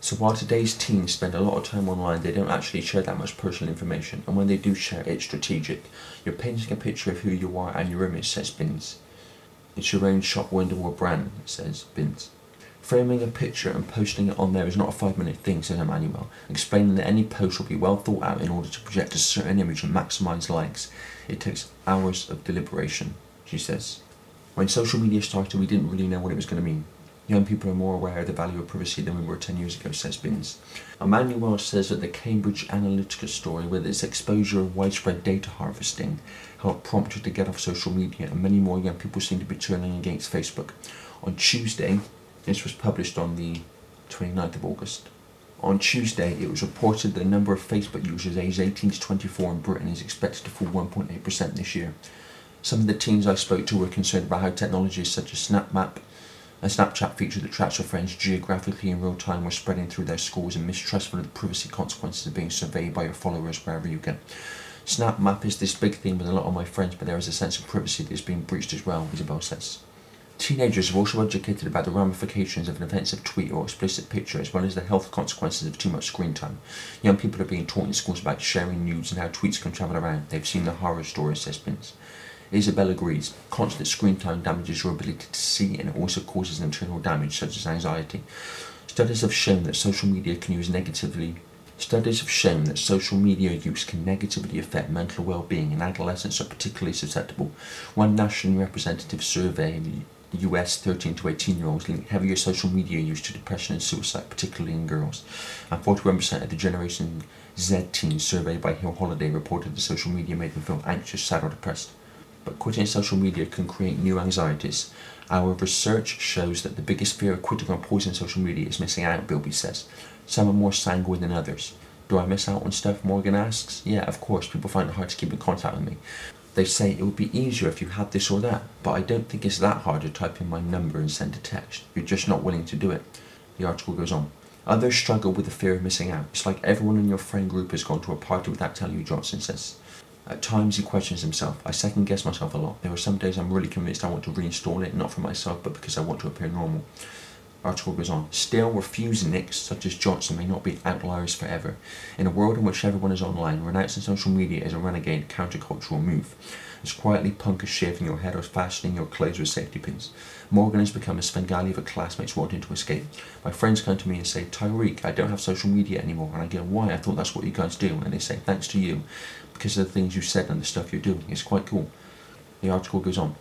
So while today's teens spend a lot of time online, they don't actually share that much personal information, and when they do share, it's strategic. You're painting a picture of who you are and your image, says Binns. It's your own shop window or brand, says Binns. Framing a picture and posting it on there is not a five minute thing, says Emmanuel, explaining that any post will be well thought out in order to project a certain image and maximise likes. It takes hours of deliberation, she says. When social media started, we didn't really know what it was going to mean. Young people are more aware of the value of privacy than we were 10 years ago, says Binns. Emmanuel says that the Cambridge Analytica story, with its exposure of widespread data harvesting, helped prompt her to get off social media, and many more young people seem to be turning against Facebook. On Tuesday, this was published on the 29th of August. On Tuesday, it was reported that the number of Facebook users aged 18 to 24 in Britain is expected to fall 1.8% this year. Some of the teens I spoke to were concerned about how technologies such as SnapMap a Snapchat feature that tracks your friends geographically in real time were spreading through their schools and mistrustful of the privacy consequences of being surveyed by your followers wherever you go. SnapMap is this big theme with a lot of my friends, but there is a sense of privacy that is being breached as well, Isabel says. Teenagers have also educated about the ramifications of an offensive tweet or explicit picture, as well as the health consequences of too much screen time. Young people are being taught in schools about sharing news and how tweets can travel around. They've seen the horror stories, says Spence. Agrees. Constant screen time damages your ability to see and it also causes internal damage, such as anxiety. Studies have shown that social media can use negatively Studies have shown that social media use can negatively affect mental well-being and adolescents are particularly susceptible. One nationally representative survey the US 13 to 18 year olds link heavier social media use to depression and suicide, particularly in girls. And 41% of the Generation Z teens surveyed by Hill Holliday reported that social media made them feel anxious, sad, or depressed. But quitting social media can create new anxieties. Our research shows that the biggest fear of quitting or pausing social media is missing out, Bilby says. Some are more sanguine than others. Do I miss out on stuff? Morgan asks. Yeah, of course, people find it hard to keep in contact with me. They say it would be easier if you had this or that, but I don't think it's that hard to type in my number and send a text. You're just not willing to do it. The article goes on. Others struggle with the fear of missing out. It's like everyone in your friend group has gone to a party without telling you, Johnson says. At times he questions himself. I second guess myself a lot. There are some days I'm really convinced I want to reinstall it, not for myself, but because I want to appear normal. Article goes on. Still, refuseniks such as Johnson may not be outliers forever. In a world in which everyone is online, renouncing social media is a renegade countercultural move. As quietly punk as shaving your head or fastening your clothes with safety pins. Morgan has become a Svengali for classmates wanting to escape. My friends come to me and say, Tyreek, I don't have social media anymore. And I go, why? I thought that's what you guys do. And they say, thanks to you, because of the things you said and the stuff you're doing. It's quite cool. The article goes on.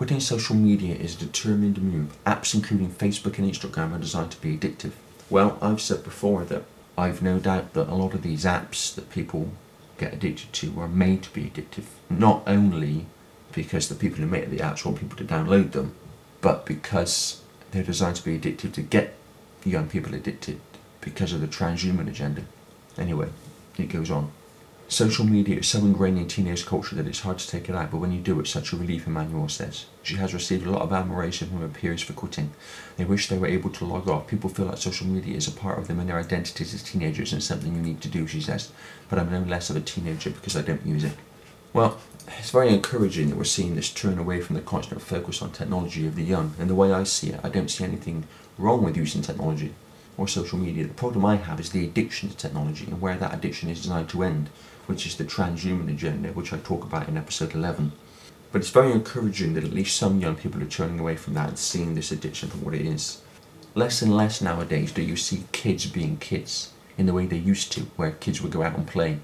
Quitting social media is a determined move. Apps including Facebook and Instagram are designed to be addictive. Well, I've said before that I've no doubt that a lot of these apps that people get addicted to are made to be addictive. Not only because the people who make the apps want people to download them, but because they're designed to be addictive to get young people addicted because of the transhuman agenda. Anyway, it goes on. Social media is so ingrained in teenage culture that it's hard to take it out, but when you do, it's such a relief, Emmanuel says. She has received a lot of admiration from her peers for quitting. They wish they were able to log off. People feel like social media is a part of them and their identities as teenagers and something you need to do, she says. But I'm no less of a teenager because I don't use it. Well, it's very encouraging that we're seeing this turn away from the constant focus on technology of the young. And the way I see it, I don't see anything wrong with using technology or social media. The problem I have is the addiction to technology and where that addiction is designed to end which is the transhuman agenda, which I talk about in episode 11. But it's very encouraging that at least some young people are turning away from that and seeing this addiction for what it is. Less and less nowadays do you see kids being kids in the way they used to, where kids would go out and play.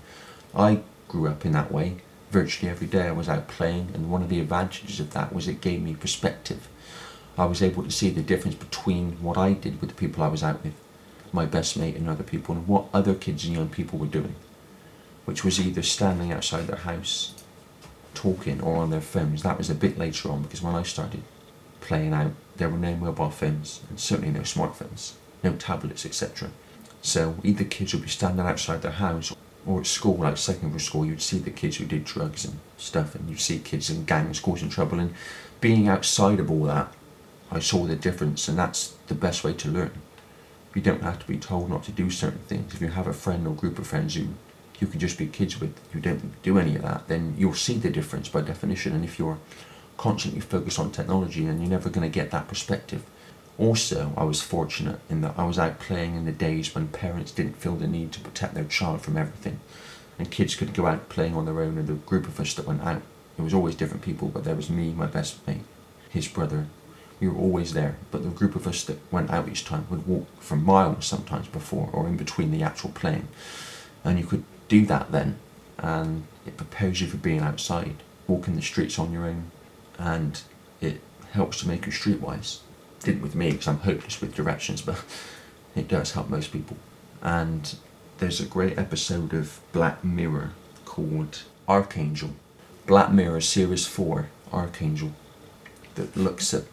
I grew up in that way. Virtually every day I was out playing, and one of the advantages of that was it gave me perspective. I was able to see the difference between what I did with the people I was out with, my best mate and other people, and what other kids and young people were doing which was either standing outside their house talking or on their phones. That was a bit later on because when I started playing out, there were no mobile phones and certainly no smartphones, no tablets, etc. So either kids would be standing outside their house or at school, like secondary school, you'd see the kids who did drugs and stuff, and you'd see kids in gangs causing trouble. And being outside of all that, I saw the difference, and that's the best way to learn. You don't have to be told not to do certain things. If you have a friend or group of friends who you can just be kids with, you don't do any of that, then you'll see the difference by definition. And if you're constantly focused on technology, then you're never going to get that perspective. Also, I was fortunate in that I was out playing in the days when parents didn't feel the need to protect their child from everything. And kids could go out playing on their own, and the group of us that went out, it was always different people, but there was me, my best mate, his brother. We were always there, but the group of us that went out each time would walk for miles sometimes before or in between the actual playing. And you could do that then, and it prepares you for being outside, walking the streets on your own, and it helps to make you streetwise. Didn't with me because I'm hopeless with directions, but it does help most people. And there's a great episode of Black Mirror called Arkangel. Black Mirror Series 4, Arkangel, that looks at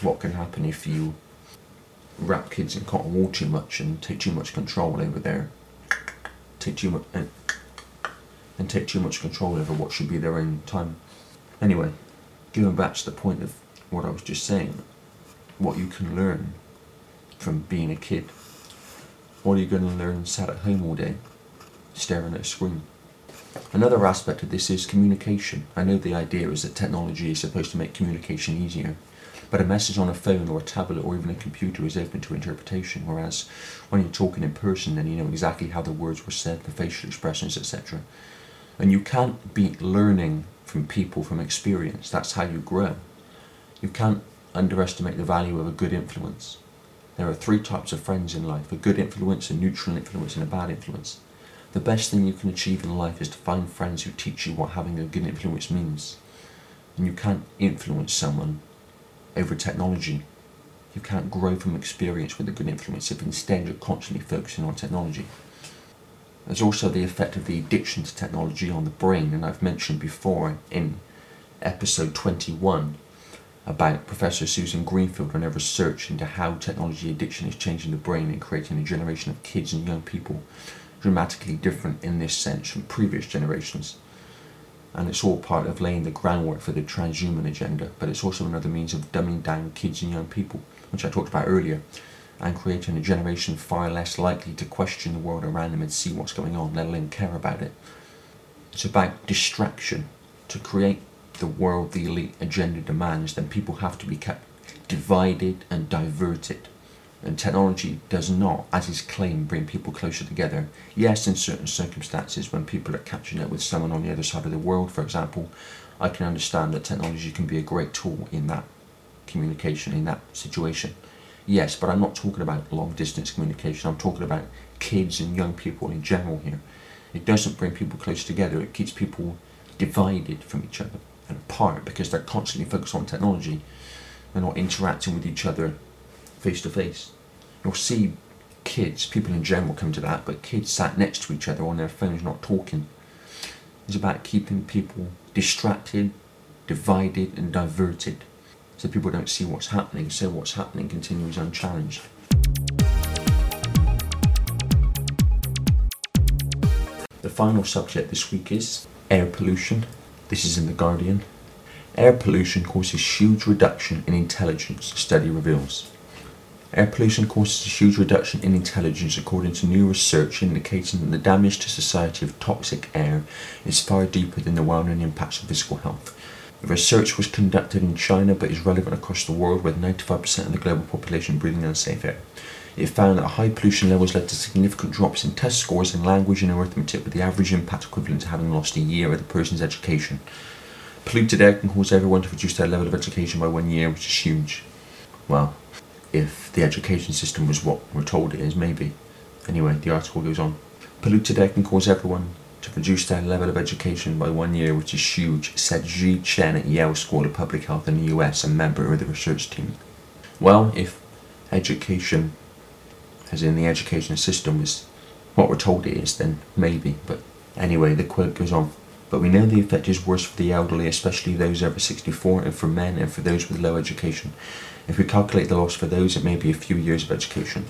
what can happen if you wrap kids in cotton wool too much and take too much control over their take too much and, and take too much control over what should be their own time. Anyway, going back to the point of what I was just saying, what you can learn from being a kid. What are you going to learn sat at home all day, staring at a screen? Another aspect of this is communication. I know the idea is that technology is supposed to make communication easier, but a message on a phone or a tablet or even a computer is open to interpretation, whereas when you're talking in person, then you know exactly how the words were said, the facial expressions, etc. And you can't beat learning from people from experience. That's how you grow. You can't underestimate the value of a good influence. There are three types of friends in life a good influence, a neutral influence, and a bad influence. The best thing you can achieve in life is to find friends who teach you what having a good influence means. And you can't influence someone over technology. You can't grow from experience with a good influence if instead you're constantly focusing on technology. There's also the effect of the addiction to technology on the brain, and I've mentioned before in episode 21 about Professor Susan Greenfield and her research into how technology addiction is changing the brain and creating a generation of kids and young people dramatically different in this sense from previous generations and it's all part of laying the groundwork for the transhuman agenda, but it's also another means of dumbing down kids and young people, which I talked about earlier, and creating a generation far less likely to question the world around them and see what's going on, let alone care about it. It's about distraction. To create the world the elite agenda demands, then people have to be kept divided and diverted and technology does not, as is claimed, bring people closer together. Yes, in certain circumstances, when people are catching up with someone on the other side of the world, for example, I can understand that technology can be a great tool in that communication, in that situation. Yes, but I'm not talking about long distance communication, I'm talking about kids and young people in general here. It doesn't bring people close together, it keeps people divided from each other and apart because they're constantly focused on technology. They're not interacting with each other face to face. You'll see kids, people in general come to that, but kids sat next to each other on their phones not talking. It's about keeping people distracted, divided, and diverted so people don't see what's happening, so what's happening continues unchallenged. The final subject this week is air pollution. This is in The Guardian. Air pollution causes huge reduction in intelligence, study reveals. Air pollution causes a huge reduction in intelligence according to new research indicating that the damage to society of toxic air is far deeper than the well-known impacts on physical health. The research was conducted in China but is relevant across the world with 95% of the global population breathing unsafe air. It found that high pollution levels led to significant drops in test scores in language and arithmetic with the average impact equivalent to having lost a year of the person's education. Polluted air can cause everyone to reduce their level of education by one year, which is huge. Well, if the education system was what we're told it is, maybe. Anyway, the article goes on. Polluted air can cause everyone to reduce their level of education by one year, which is huge, said Xi Chen at Yale School of Public Health in the US, a member of the research team. Well, if education, as in the education system, is what we're told it is, then maybe. But anyway, the quote goes on. But we know the effect is worse for the elderly, especially those over 64, and for men and for those with low education. If we calculate the loss for those, it may be a few years of education.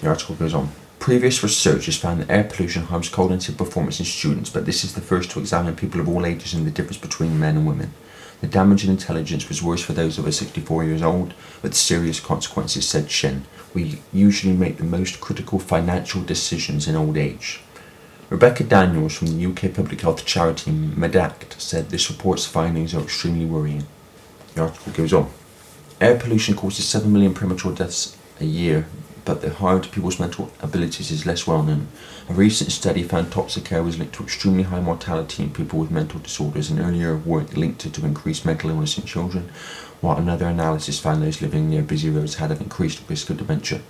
The article goes on. Previous research has found that air pollution harms cognitive performance in students, but this is the first to examine people of all ages and the difference between men and women. The damage in intelligence was worse for those over 64 years old, with serious consequences, said Shen. We usually make the most critical financial decisions in old age. Rebecca Daniels from the UK public health charity Medact said this report's findings are extremely worrying. The article goes on. Air pollution causes 7 million premature deaths a year, but the harm to people's mental abilities is less well known. A recent study found toxic air was linked to extremely high mortality in people with mental disorders, and earlier work linked it to increased mental illness in children, while another analysis found those living near busy roads had an increased risk of dementia.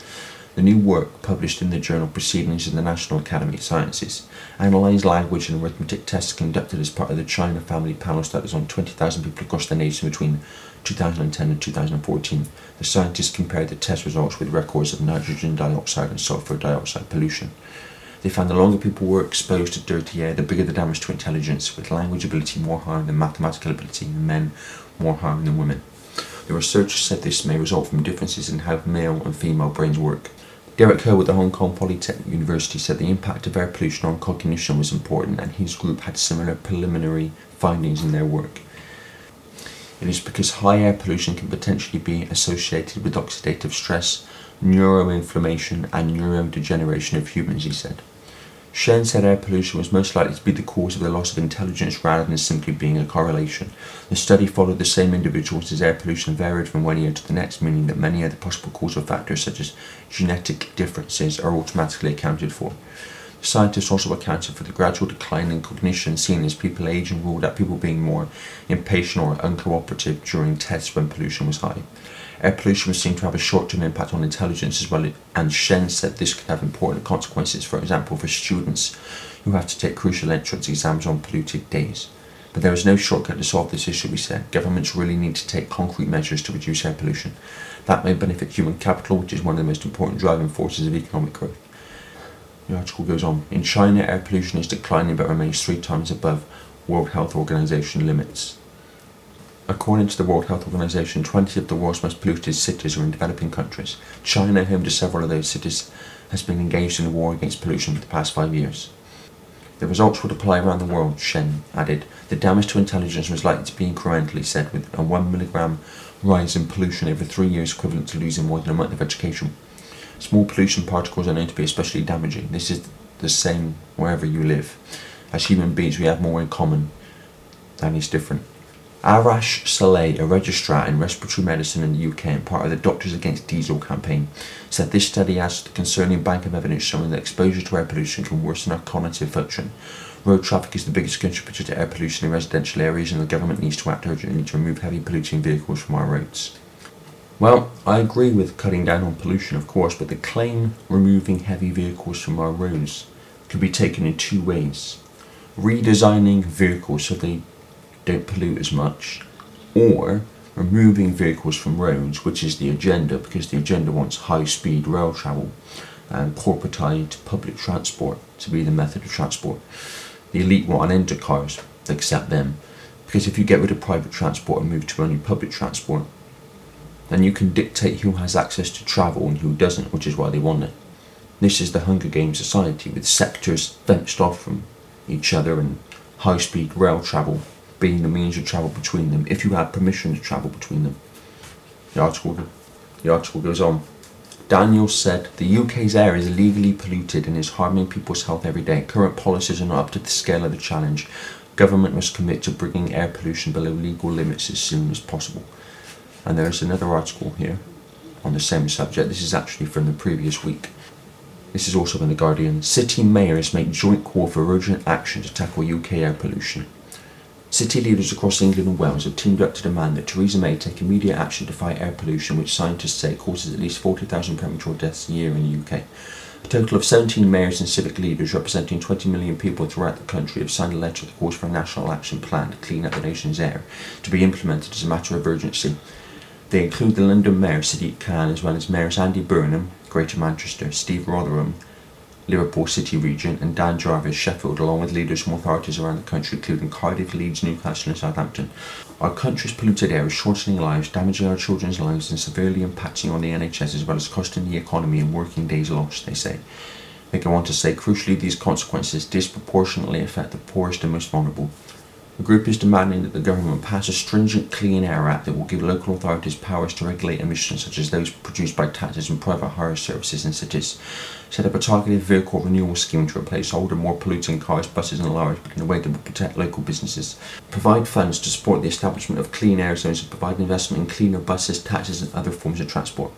The new work, published in the journal Proceedings of the National Academy of Sciences, analysed language and arithmetic tests conducted as part of the China Family Panel studies on 20,000 people across the nation between 2010 and 2014. The scientists compared the test results with records of nitrogen dioxide and sulfur dioxide pollution. They found the longer people were exposed to dirty air, the bigger the damage to intelligence, with language ability more harm than mathematical ability, and men more harm than women. The researchers said this may result from differences in how male and female brains work. Derrick Ho with the Hong Kong Polytechnic University said the impact of air pollution on cognition was important and his group had similar preliminary findings in their work. It is because high air pollution can potentially be associated with oxidative stress, neuroinflammation, and neurodegeneration of humans, he said. Shen said air pollution was most likely to be the cause of the loss of intelligence rather than simply being a correlation. The study followed the same individuals as air pollution varied from one year to the next, meaning that many other possible causal factors such as genetic differences are automatically accounted for. Scientists also accounted for the gradual decline in cognition seen as people age and ruled out people being more impatient or uncooperative during tests when pollution was high. Air pollution was seen to have a short-term impact on intelligence as well, and Shen said this could have important consequences, for example, for students who have to take crucial entrance exams on polluted days. But there is no shortcut to solve this issue, he said. Governments really need to take concrete measures to reduce air pollution. That may benefit human capital, which is one of the most important driving forces of economic growth. The article goes on. In China, air pollution is declining but remains three times above World Health Organization limits. According to the World Health Organization, 20 of the world's most polluted cities are in developing countries. China, home to several of those cities, has been engaged in a war against pollution for the past five years. The results would apply around the world, Shen added. The damage to intelligence was likely to be incrementally said, with a 1 milligram rise in pollution over three years equivalent to losing more than a month of education. Small pollution particles are known to be especially damaging. This is the same wherever you live. As human beings, we have more in common than is different. Arash Saleh, a registrar in respiratory medicine in the UK and part of the Doctors Against Diesel campaign, said this study has a concerning bank of evidence showing that exposure to air pollution can worsen our cognitive function. Road traffic is the biggest contributor to air pollution in residential areas and the government needs to act urgently to remove heavy polluting vehicles from our roads. Well, I agree with cutting down on pollution, of course, but the claim removing heavy vehicles from our roads could be taken in two ways. Redesigning vehicles so they don't pollute as much, or removing vehicles from roads, which is the agenda, because the agenda wants high speed rail travel and corporatized public transport to be the method of transport. The elite want unended cars, accept them, because if you get rid of private transport and move to only public transport, then you can dictate who has access to travel and who doesn't, which is why they want it. This is the Hunger Games society with sectors fenced off from each other and high speed rail travel being the means of travel between them if you had permission to travel between them. The article, the article goes on. Daniel said the UK's air is illegally polluted and is harming people's health every day. Current policies are not up to the scale of the challenge. Government must commit to bringing air pollution below legal limits as soon as possible. And there's another article here on the same subject. This is actually from the previous week. This is also in The Guardian. City mayors make joint call for urgent action to tackle UK air pollution. City leaders across England and Wales have teamed up to demand that Theresa May take immediate action to fight air pollution, which scientists say causes at least 40,000 premature deaths a year in the UK. A total of 17 mayors and civic leaders representing 20 million people throughout the country have signed a letter that calls for a national action plan to clean up the nation's air to be implemented as a matter of urgency. They include the London Mayor Sadiq Khan as well as Mayors Andy Burnham, Greater Manchester, Steve Rotheram, Liverpool City region, and Dan Jarvis, Sheffield, along with leaders from authorities around the country, including Cardiff, Leeds, Newcastle, and Southampton. Our country's polluted air is shortening lives, damaging our children's lives, and severely impacting on the NHS as well as costing the economy and working days lost, they say. They go on to say, crucially, these consequences disproportionately affect the poorest and most vulnerable. The group is demanding that the government pass a stringent Clean Air Act that will give local authorities powers to regulate emissions such as those produced by taxis and private hire services in cities. Set up a targeted vehicle renewal scheme to replace older, more polluting cars, buses, and lorries, but in a way that will protect local businesses. Provide funds to support the establishment of clean air zones and provide investment in cleaner buses, taxis, and other forms of transport.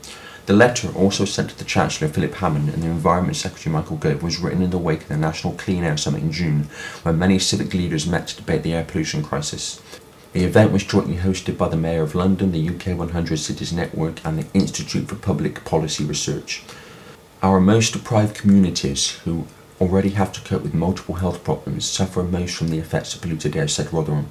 The letter, also sent to the Chancellor Philip Hammond and the Environment Secretary Michael Gove, was written in the wake of the National Clean Air Summit in June, where many civic leaders met to debate the air pollution crisis. The event was jointly hosted by the Mayor of London, the UK 100 Cities Network, and the Institute for Public Policy Research. Our most deprived communities, who already have to cope with multiple health problems, suffer most from the effects of polluted air, said Rotheram.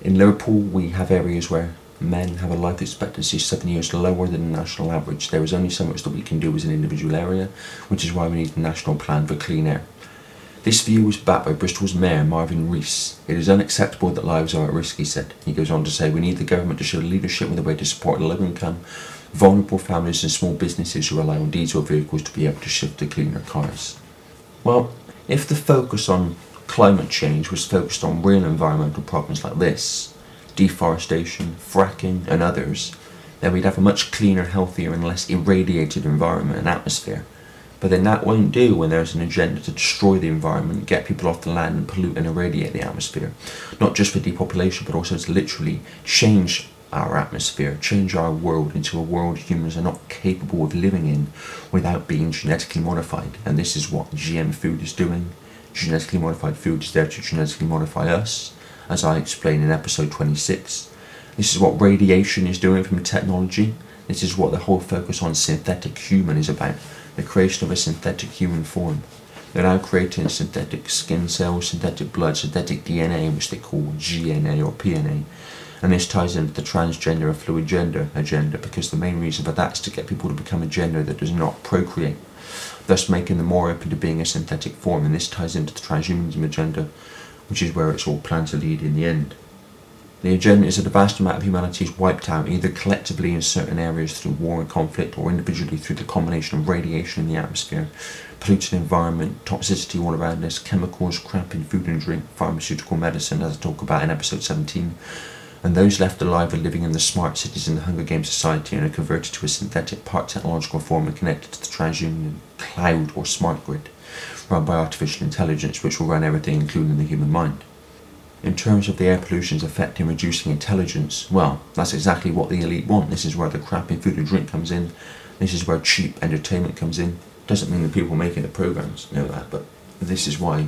In Liverpool, we have areas where men have a life expectancy seven years lower than the national average. There is only so much that we can do as an individual area, which is why we need a national plan for clean air. This view was backed by Bristol's Mayor Marvin Rees. It is unacceptable that lives are at risk, he said. He goes on to say, We need the government to show leadership with a way to support low income, vulnerable families, and small businesses who rely on diesel vehicles to be able to shift to cleaner cars. Well, if the focus on climate change was focused on real environmental problems like this, deforestation, fracking, and others, then we'd have a much cleaner, healthier, and less irradiated environment and atmosphere. But then that won't do when there's an agenda to destroy the environment, get people off the land, and pollute and irradiate the atmosphere. Not just for depopulation, but also to literally change our atmosphere, change our world into a world humans are not capable of living in without being genetically modified. And this is what GM food is doing. Genetically modified food is there to genetically modify us as I explain in episode 26. This is what radiation is doing from technology. This is what the whole focus on synthetic human is about the creation of a synthetic human form. They're now creating synthetic skin cells, synthetic blood, synthetic DNA, which they call GNA or PNA. And this ties into the transgender and fluid gender agenda because the main reason for that is to get people to become a gender that does not procreate, thus making them more open to being a synthetic form. And this ties into the transhumanism agenda, which is where it's all planned to lead in the end. The agenda is that a vast amount of humanity is wiped out, either collectively in certain areas through war and conflict, or individually through the combination of radiation in the atmosphere, polluted environment, toxicity all around us, chemicals, cramping food and drink, pharmaceutical medicine, as I talk about in episode 17. And those left alive are living in the smart cities in the Hunger Games society and are converted to a synthetic part technological form and connected to the transhuman cloud or smart grid run by artificial intelligence, which will run everything, including the human mind. In terms of the air pollution's effect in reducing intelligence, well, that's exactly what the elite want. This is where the crappy food and drink comes in. This is where cheap entertainment comes in. Doesn't mean the people making the programs know that, but this is why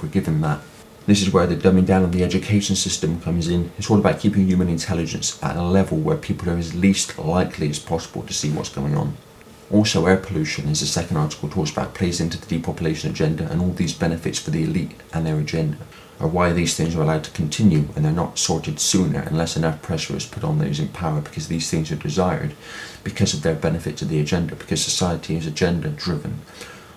we're given that. This is where the dumbing down of the education system comes in. It's all about keeping human intelligence at a level where people are as least likely as possible to see what's going on. Also, air pollution, as the second article talks about, plays into the depopulation agenda, and all these benefits for the elite and their agenda are why these things are allowed to continue and they're not sorted sooner unless enough pressure is put on those in power because these things are desired because of their benefit to the agenda, because society is agenda driven,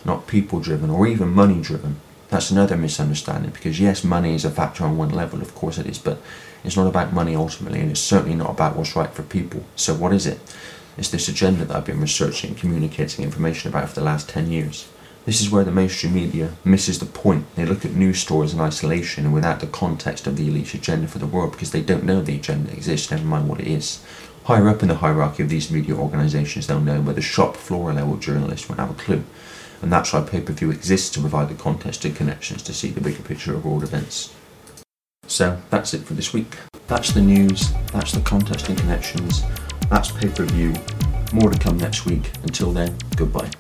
not people driven or even money driven. That's another misunderstanding because, yes, money is a factor on one level, of course it is, but it's not about money ultimately, and it's certainly not about what's right for people. So, what is it? It's this agenda that I've been researching and communicating information about for the last 10 years. This is where the mainstream media misses the point. They look at news stories in isolation and without the context of the elite agenda for the world because they don't know the agenda exists, never mind what it is. Higher up in the hierarchy of these media organisations, they'll know, but the shop floor level journalists won't have a clue. And that's why Paper Review exists to provide the context and connections to see the bigger picture of world events. So that's it for this week. That's the news, that's the context and connections, that's Paper Review. More to come next week. Until then, goodbye.